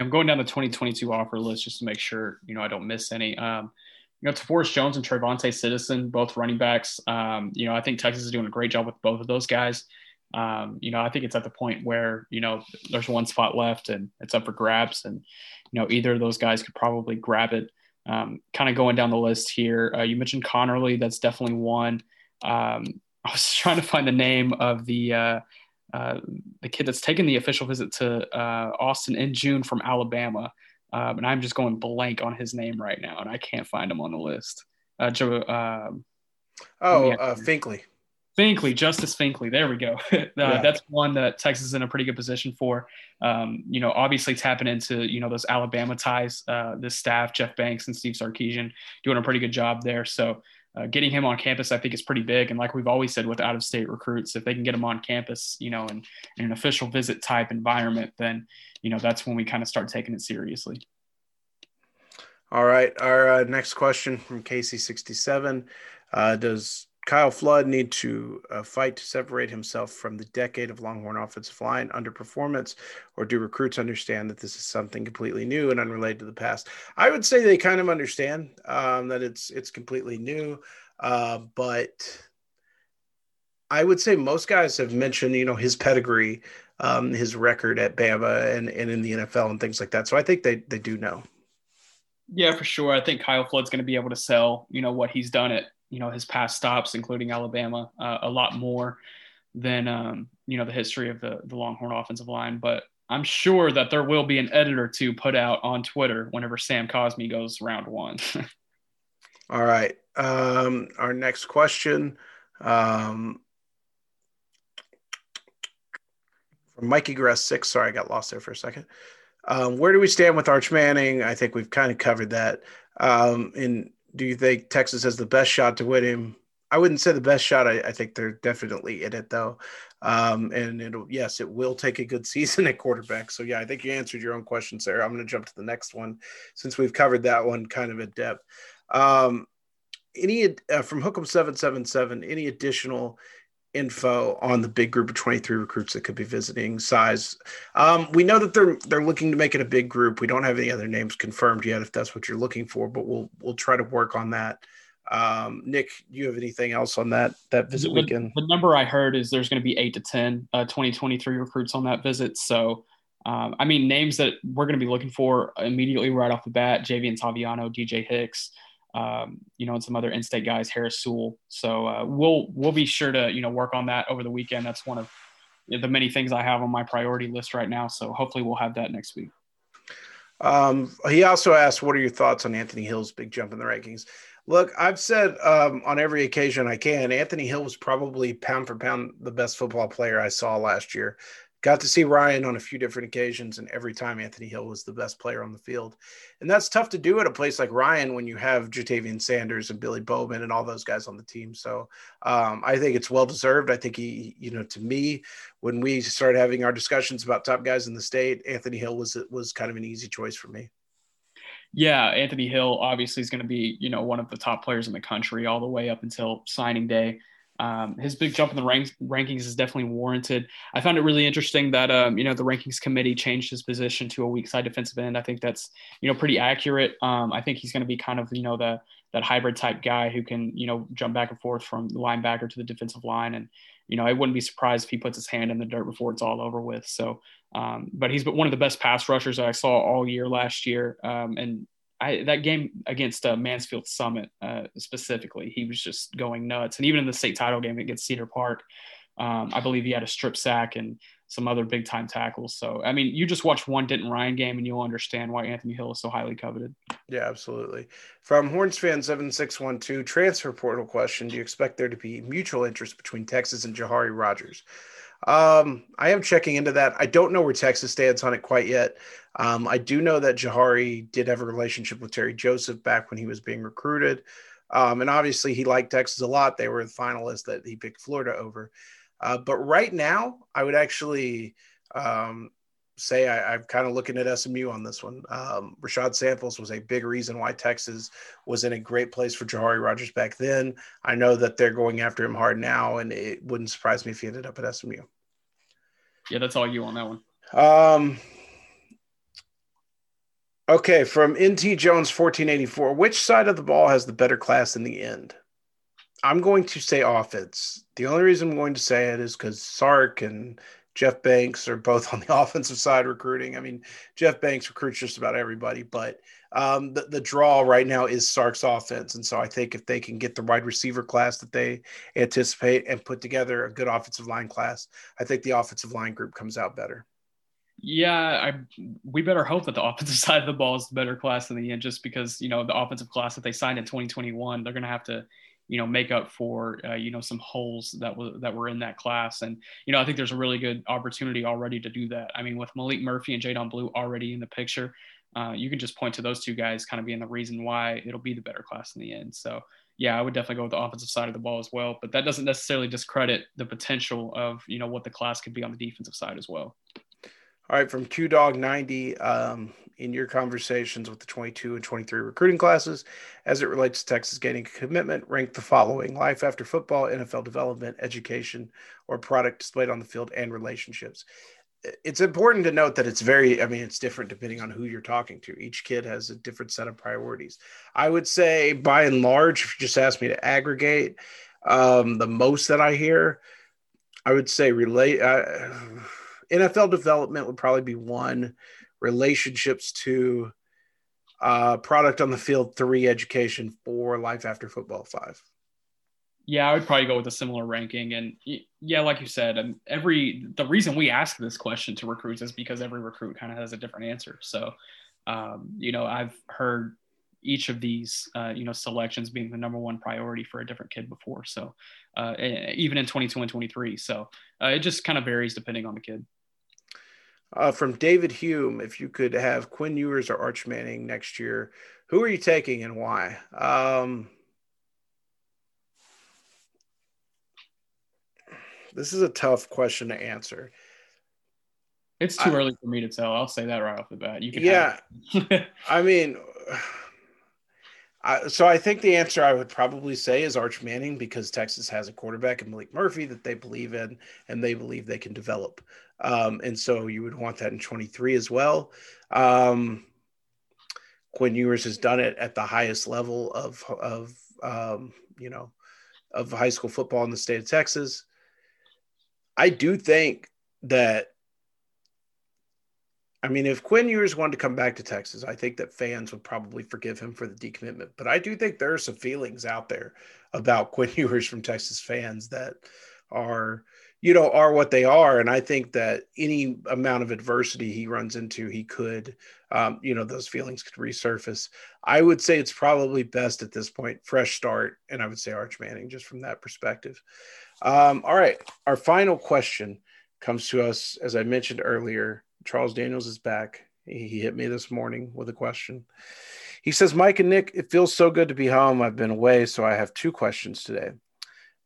I'm going down the 2022 offer list just to make sure you know I don't miss any. Um, you know, Forrest Jones and Trevonte Citizen, both running backs. Um, you know, I think Texas is doing a great job with both of those guys. Um, you know, I think it's at the point where, you know, there's one spot left and it's up for grabs. And, you know, either of those guys could probably grab it. Um, kind of going down the list here. Uh, you mentioned Conerly. That's definitely one. Um, I was trying to find the name of the, uh, uh, the kid that's taken the official visit to uh, Austin in June from Alabama. Um, and I'm just going blank on his name right now, and I can't find him on the list. Uh, Joe, um, oh, uh, Finkley. Finkley, Justice Finkley. There we go. uh, yeah. That's one that Texas is in a pretty good position for. Um, you know, obviously tapping into you know those Alabama ties. Uh, this staff, Jeff Banks and Steve Sarkisian, doing a pretty good job there. So uh, getting him on campus, I think, is pretty big. And like we've always said with out of state recruits, if they can get him on campus, you know, in, in an official visit type environment, then, you know, that's when we kind of start taking it seriously. All right. Our uh, next question from Casey67 uh, Does Kyle Flood need to uh, fight to separate himself from the decade of Longhorn offensive line underperformance, or do recruits understand that this is something completely new and unrelated to the past? I would say they kind of understand um, that it's it's completely new, uh, but I would say most guys have mentioned you know his pedigree, um, his record at Bama and, and in the NFL and things like that. So I think they they do know. Yeah, for sure. I think Kyle Flood's going to be able to sell, you know, what he's done at you know his past stops, including Alabama, uh, a lot more than um, you know the history of the the Longhorn offensive line. But I'm sure that there will be an editor to put out on Twitter whenever Sam Cosmi goes round one. All right. Um, our next question um, from Mikey Grass six. Sorry, I got lost there for a second. Um, where do we stand with Arch Manning? I think we've kind of covered that. Um, in do you think Texas has the best shot to win him? I wouldn't say the best shot. I, I think they're definitely in it though. Um, and it'll, yes, it will take a good season at quarterback. So yeah, I think you answered your own question, Sarah. I'm going to jump to the next one since we've covered that one kind of in depth. Um, any uh, from Hookem seven seven seven. Any additional info on the big group of 23 recruits that could be visiting size. Um, we know that they're they're looking to make it a big group. We don't have any other names confirmed yet if that's what you're looking for but we'll we'll try to work on that. Um, nick you have anything else on that that visit the, weekend? the number i heard is there's going to be 8 to 10 uh, 2023 recruits on that visit so um, i mean names that we're going to be looking for immediately right off the bat Javien Toviano dj hicks um, you know, and some other in-state guys, Harris Sewell. So uh, we'll we'll be sure to you know work on that over the weekend. That's one of the many things I have on my priority list right now. So hopefully we'll have that next week. Um, he also asked, "What are your thoughts on Anthony Hill's big jump in the rankings?" Look, I've said um, on every occasion I can, Anthony Hill was probably pound for pound the best football player I saw last year. Got to see Ryan on a few different occasions, and every time Anthony Hill was the best player on the field. And that's tough to do at a place like Ryan when you have Ja'Tavion Sanders and Billy Bowman and all those guys on the team. So um, I think it's well deserved. I think he, you know, to me, when we started having our discussions about top guys in the state, Anthony Hill was was kind of an easy choice for me. Yeah, Anthony Hill obviously is going to be, you know, one of the top players in the country all the way up until signing day. Um, his big jump in the rankings is definitely warranted. I found it really interesting that um, you know the rankings committee changed his position to a weak side defensive end. I think that's you know pretty accurate. Um, I think he's going to be kind of you know the that hybrid type guy who can you know jump back and forth from the linebacker to the defensive line, and you know I wouldn't be surprised if he puts his hand in the dirt before it's all over with. So, um, but he's one of the best pass rushers that I saw all year last year, um, and I, that game against uh, Mansfield Summit uh, specifically, he was just going nuts. And even in the state title game against Cedar Park, um, I believe he had a strip sack and some other big time tackles. So, I mean, you just watch one Denton Ryan game and you'll understand why Anthony Hill is so highly coveted. Yeah, absolutely. From Horns fan 7612, transfer portal question Do you expect there to be mutual interest between Texas and Jahari Rogers? Um, I am checking into that. I don't know where Texas stands on it quite yet. Um, I do know that Jahari did have a relationship with Terry Joseph back when he was being recruited. Um, and obviously, he liked Texas a lot. They were the finalists that he picked Florida over. Uh, but right now, I would actually um, say I, am kind of looking at SMU on this one. Um, Rashad Samples was a big reason why Texas was in a great place for Jahari Rogers back then. I know that they're going after him hard now, and it wouldn't surprise me if he ended up at SMU. Yeah, that's all you on that one. Um, okay, from NT Jones 1484, which side of the ball has the better class in the end? I'm going to say offense. The only reason I'm going to say it is because Sark and Jeff Banks are both on the offensive side recruiting. I mean, Jeff Banks recruits just about everybody, but um, the, the draw right now is Sark's offense. And so I think if they can get the wide receiver class that they anticipate and put together a good offensive line class, I think the offensive line group comes out better. Yeah, I we better hope that the offensive side of the ball is the better class in the end, just because you know the offensive class that they signed in 2021, they're going to have to you know make up for uh, you know some holes that were that were in that class. And you know i think there's a really good opportunity already to do that. I mean with Maalik Murphy and Jaydon blue already in the picture uh, you can just point to those two guys kind of being the reason why it'll be the better class in the end. So yeah i would definitely go with the offensive side of the ball as well but that doesn't necessarily discredit the potential of you know what the class could be on the defensive side as well all right, from Q Dog 90, um, in your conversations with the 22 and 23 recruiting classes as it relates to Texas gaining commitment, rank the following life after football, NFL development, education, or product displayed on the field, and relationships. It's important to note that it's very, I mean, it's different depending on who you're talking to. Each kid has a different set of priorities. I would say, by and large, if you just ask me to aggregate um, the most that I hear, I would say relate. Uh, NFL development would probably be one, relationships two, uh, product on the field three, education four, life after football five. Yeah, I would probably go with a similar ranking. And yeah, like you said, and every the reason we ask this question to recruits is because every recruit kind of has a different answer. So, um, you know, I've heard each of these, uh, you know, selections being the number one priority for a different kid before. So, uh, even in 22 and 23. So uh, it just kind of varies depending on the kid. Uh, from David Hume, if you could have Quinn Ewers or Arch Manning next year, who are you taking and why? Um, this is a tough question to answer. It's too I, early for me to tell. I'll say that right off the bat. You can yeah. I mean, So I think the answer I would probably say is Arch Manning because Texas has a quarterback in Maalik Murphy that they believe in and they believe they can develop. Um, and so you would want that in 23 as well. Um, Quinn Ewers has done it at the highest level of, of um, you know, of high school football in the state of Texas. I do think that I mean, if Quinn Ewers wanted to come back to Texas, I think that fans would probably forgive him for the decommitment. But I do think there are some feelings out there about Quinn Ewers from Texas fans that are, you know, are what they are. And I think that any amount of adversity he runs into, he could, um, you know, those feelings could resurface. I would say it's probably best at this point, fresh start. And I would say Arch Manning just from that perspective. Um, all right. Our final question comes to us, as I mentioned earlier Charles Daniels is back. He hit me this morning with a question. He says, Mike and Nick, it feels so good to be home. I've been away, so I have two questions today.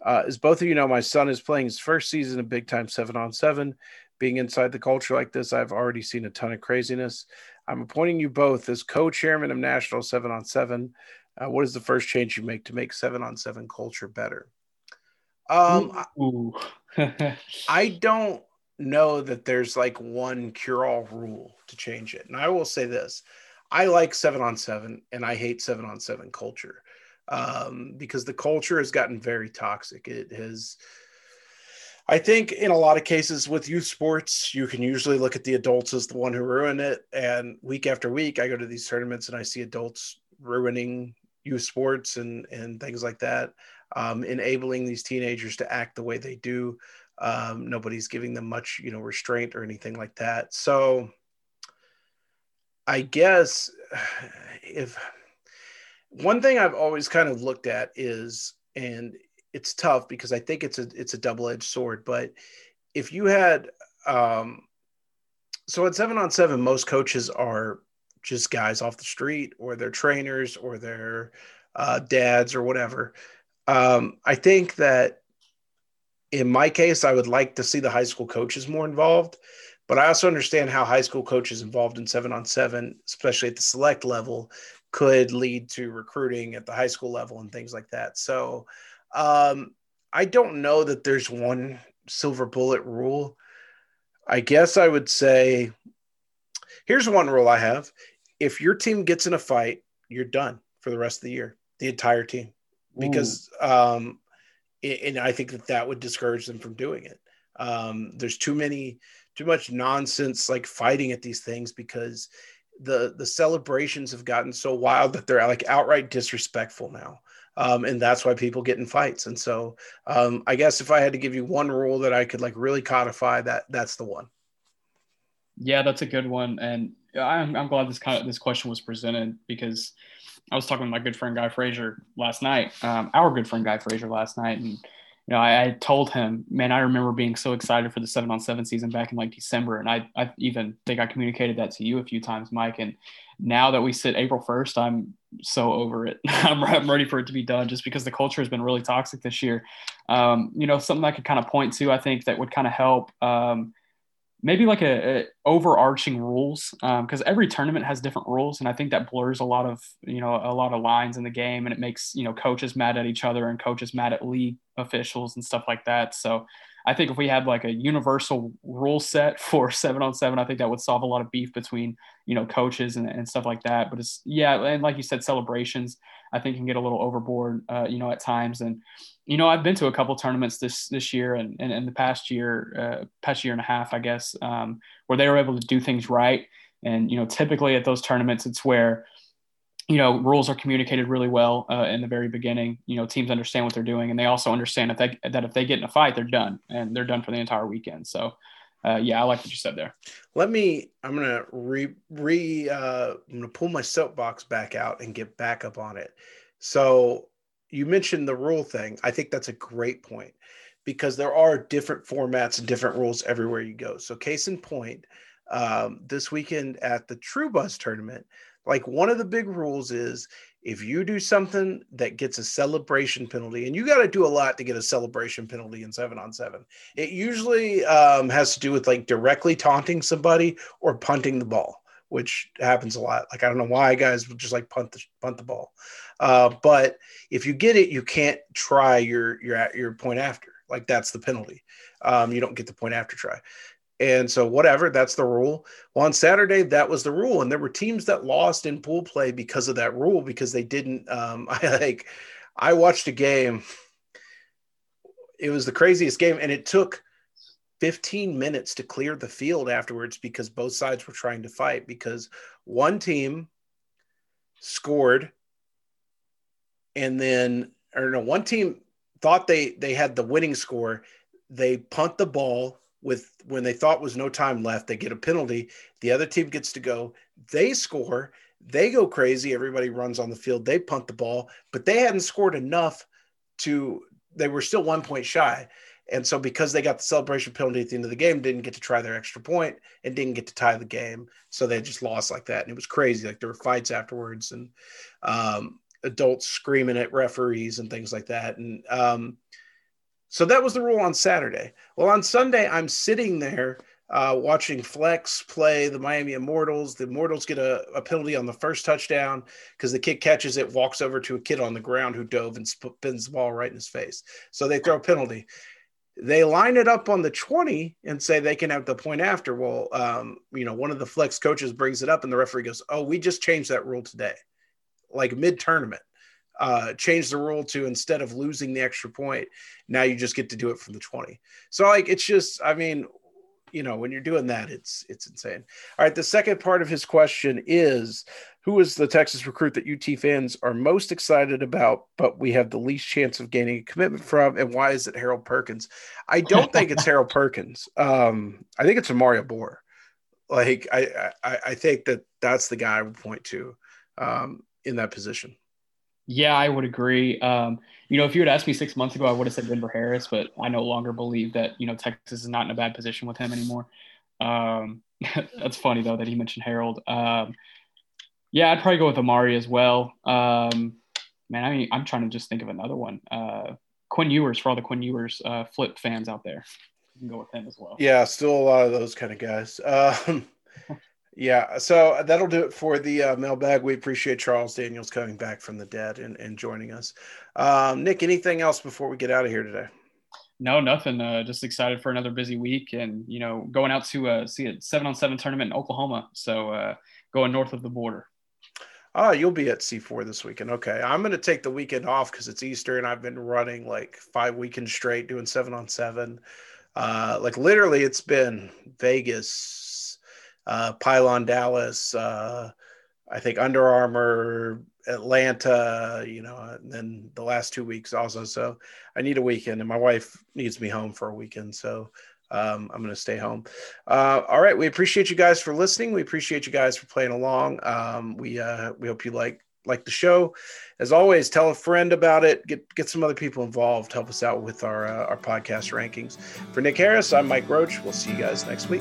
Uh, as both of you know, my son is playing his first season of big time seven on seven. Being inside the culture like this, I've already seen a ton of craziness. I'm appointing you both as co chairman of National Seven on Seven. Uh, what is the first change you make to make seven on seven culture better? Um, I don't know that there's like one cure all rule to change it. And I will say this I like seven on seven and I hate seven on seven culture um, because the culture has gotten very toxic. It has, I think, in a lot of cases with youth sports, you can usually look at the adults as the one who ruined it. And week after week, I go to these tournaments and I see adults ruining youth sports and, and things like that, um, enabling these teenagers to act the way they do. Um, nobody's giving them much, you know, restraint or anything like that. So I guess if one thing I've always kind of looked at is, and it's tough because I think it's a it's a double edged sword. But if you had, um, so at seven on seven, most coaches are just guys off the street, or they're trainers, or they're uh, dads or whatever. Um, I think that in my case, I would like to see the high school coaches more involved, but I also understand how high school coaches involved in seven on seven, especially at the select level, could lead to recruiting at the high school level and things like that. So um, I don't know that there's one silver bullet rule. I guess I would say here's one rule I have if your team gets in a fight, you're done for the rest of the year, the entire team, because um, and I think that that would discourage them from doing it. Um, there's too many, too much nonsense like fighting at these things because the the celebrations have gotten so wild that they're like outright disrespectful now. Um, and that's why people get in fights. And so, um, I guess if I had to give you one rule that I could like really codify, that that's the one. Yeah, that's a good one, and I'm, I'm glad this kind of this question was presented because I was talking with my good friend Guy Frazier last night, um, our good friend Guy Frazier last night, and you know I, I, told him, man, I remember being so excited for the seven on seven season back in like December, and I I even think I communicated that to you a few times, Mike. And now that we sit April first, I'm so over it. I'm, I'm ready for it to be done, just because the culture has been really toxic this year. Um, you know, something I could kind of point to, I think that would kind of help. Um, maybe like a, a overarching rules because um, every tournament has different rules and i think that blurs a lot of you know a lot of lines in the game and it makes you know coaches mad at each other and coaches mad at league officials and stuff like that. So i think if we had like a universal rule set for seven on seven i think that would solve a lot of beef between you know coaches and, and stuff like that but it's yeah and like you said celebrations i think can get a little overboard uh, you know at times and you know, I've been to a couple tournaments this this year and in, in the past year, uh, past year and a half, I guess, um, where they were able to do things right. And you know, typically at those tournaments, it's where you know rules are communicated really well uh, in the very beginning. You know, teams understand what they're doing, and they also understand if they, that if they get in a fight, they're done, and they're done for the entire weekend. So. Uh, yeah, I like what you said there. Let me. I'm gonna re re. Uh, I'm gonna pull my soapbox back out and get back up on it. So you mentioned the rule thing. I think that's a great point because there are different formats and different rules everywhere you go. So, case in point, um, this weekend at the True Buzz tournament, like one of the big rules is if you do something that gets a celebration penalty, and you got to do a lot to get a celebration penalty in seven on seven, it usually um, has to do with like directly taunting somebody or punting the ball which happens a lot. Like I don't know why guys just like punt the punt the ball, uh, but if you get it, you can't try your your your point after. Like that's the penalty. Um, you don't get the point after try. And so whatever, that's the rule. Well, on Saturday, that was the rule, and there were teams that lost in pool play because of that rule because they didn't. Um, I like, I watched a game. It was the craziest game, and it took 15 minutes to clear the field afterwards because both sides were trying to fight because one team scored and then or no one team thought they they had the winning score they punt the ball with when they thought was no time left they get a penalty the other team gets to go they score they go crazy everybody runs on the field they punt the ball but they hadn't scored enough to they were still one point shy and so because they got the celebration penalty at the end of the game, didn't get to try their extra point and didn't get to tie the game. So they just lost like that. And it was crazy. Like there were fights afterwards and um, adults screaming at referees and things like that. And um, so that was the rule on Saturday. Well, on Sunday, I'm sitting there uh, watching Flex play the Miami Immortals. The Immortals get a, a penalty on the first touchdown because the kid catches it, walks over to a kid on the ground who dove and spins the ball right in his face. So they throw a penalty they line it up on the 20 and say they can have the point after. Well, um, you know, one of the flex coaches brings it up and the referee goes, Oh, we just changed that rule today, like mid tournament. Uh, change the rule to instead of losing the extra point, now you just get to do it from the 20. So, like, it's just, I mean, you know, when you're doing that, it's it's insane. All right, the second part of his question is who is the Texas recruit that UT fans are most excited about, but we have the least chance of gaining a commitment from? And why is it Harold Perkins? I don't think it's Harold Perkins. Um, I think it's Omari Abor. Like I, I, I think that that's the guy I would point to um, in that position. Yeah, I would agree. Um, you know, if you had asked me six months ago, I would have said Denver Harris, but I no longer believe that you know Texas is not in a bad position with him anymore. Um, that's funny though that he mentioned Harold. Um, yeah, I'd probably go with Omari as well. Um, man, I mean, I'm trying to just think of another one. Uh, Quinn Ewers for all the Quinn Ewers uh, flip fans out there. You can go with him as well. Yeah, still a lot of those kind of guys. Um, yeah, so that'll do it for the uh, mailbag. We appreciate Charles Daniels coming back from the dead and, and joining us. Um, Nick, anything else before we get out of here today? No, nothing. Uh, just excited for another busy week, and you know, going out to uh, see a seven on seven tournament in Oklahoma. So uh, going north of the border. Oh, you'll be at C4 this weekend. Okay. I'm going to take the weekend off because it's Easter and I've been running like five weekends straight doing seven on seven. Uh, like literally, it's been Vegas, uh, Pylon, Dallas, uh, I think Under Armour, Atlanta, you know, and then the last two weeks also. So I need a weekend and my wife needs me home for a weekend. So um, I'm going to stay home. Uh, all right. We appreciate you guys for listening. We appreciate you guys for playing along. Um, we, uh, we hope you like, like the show. As always, tell a friend about it. Get get some other people involved. Help us out with our uh, our podcast rankings. For Nick Harris, I'm Mike Roach. We'll see you guys next week.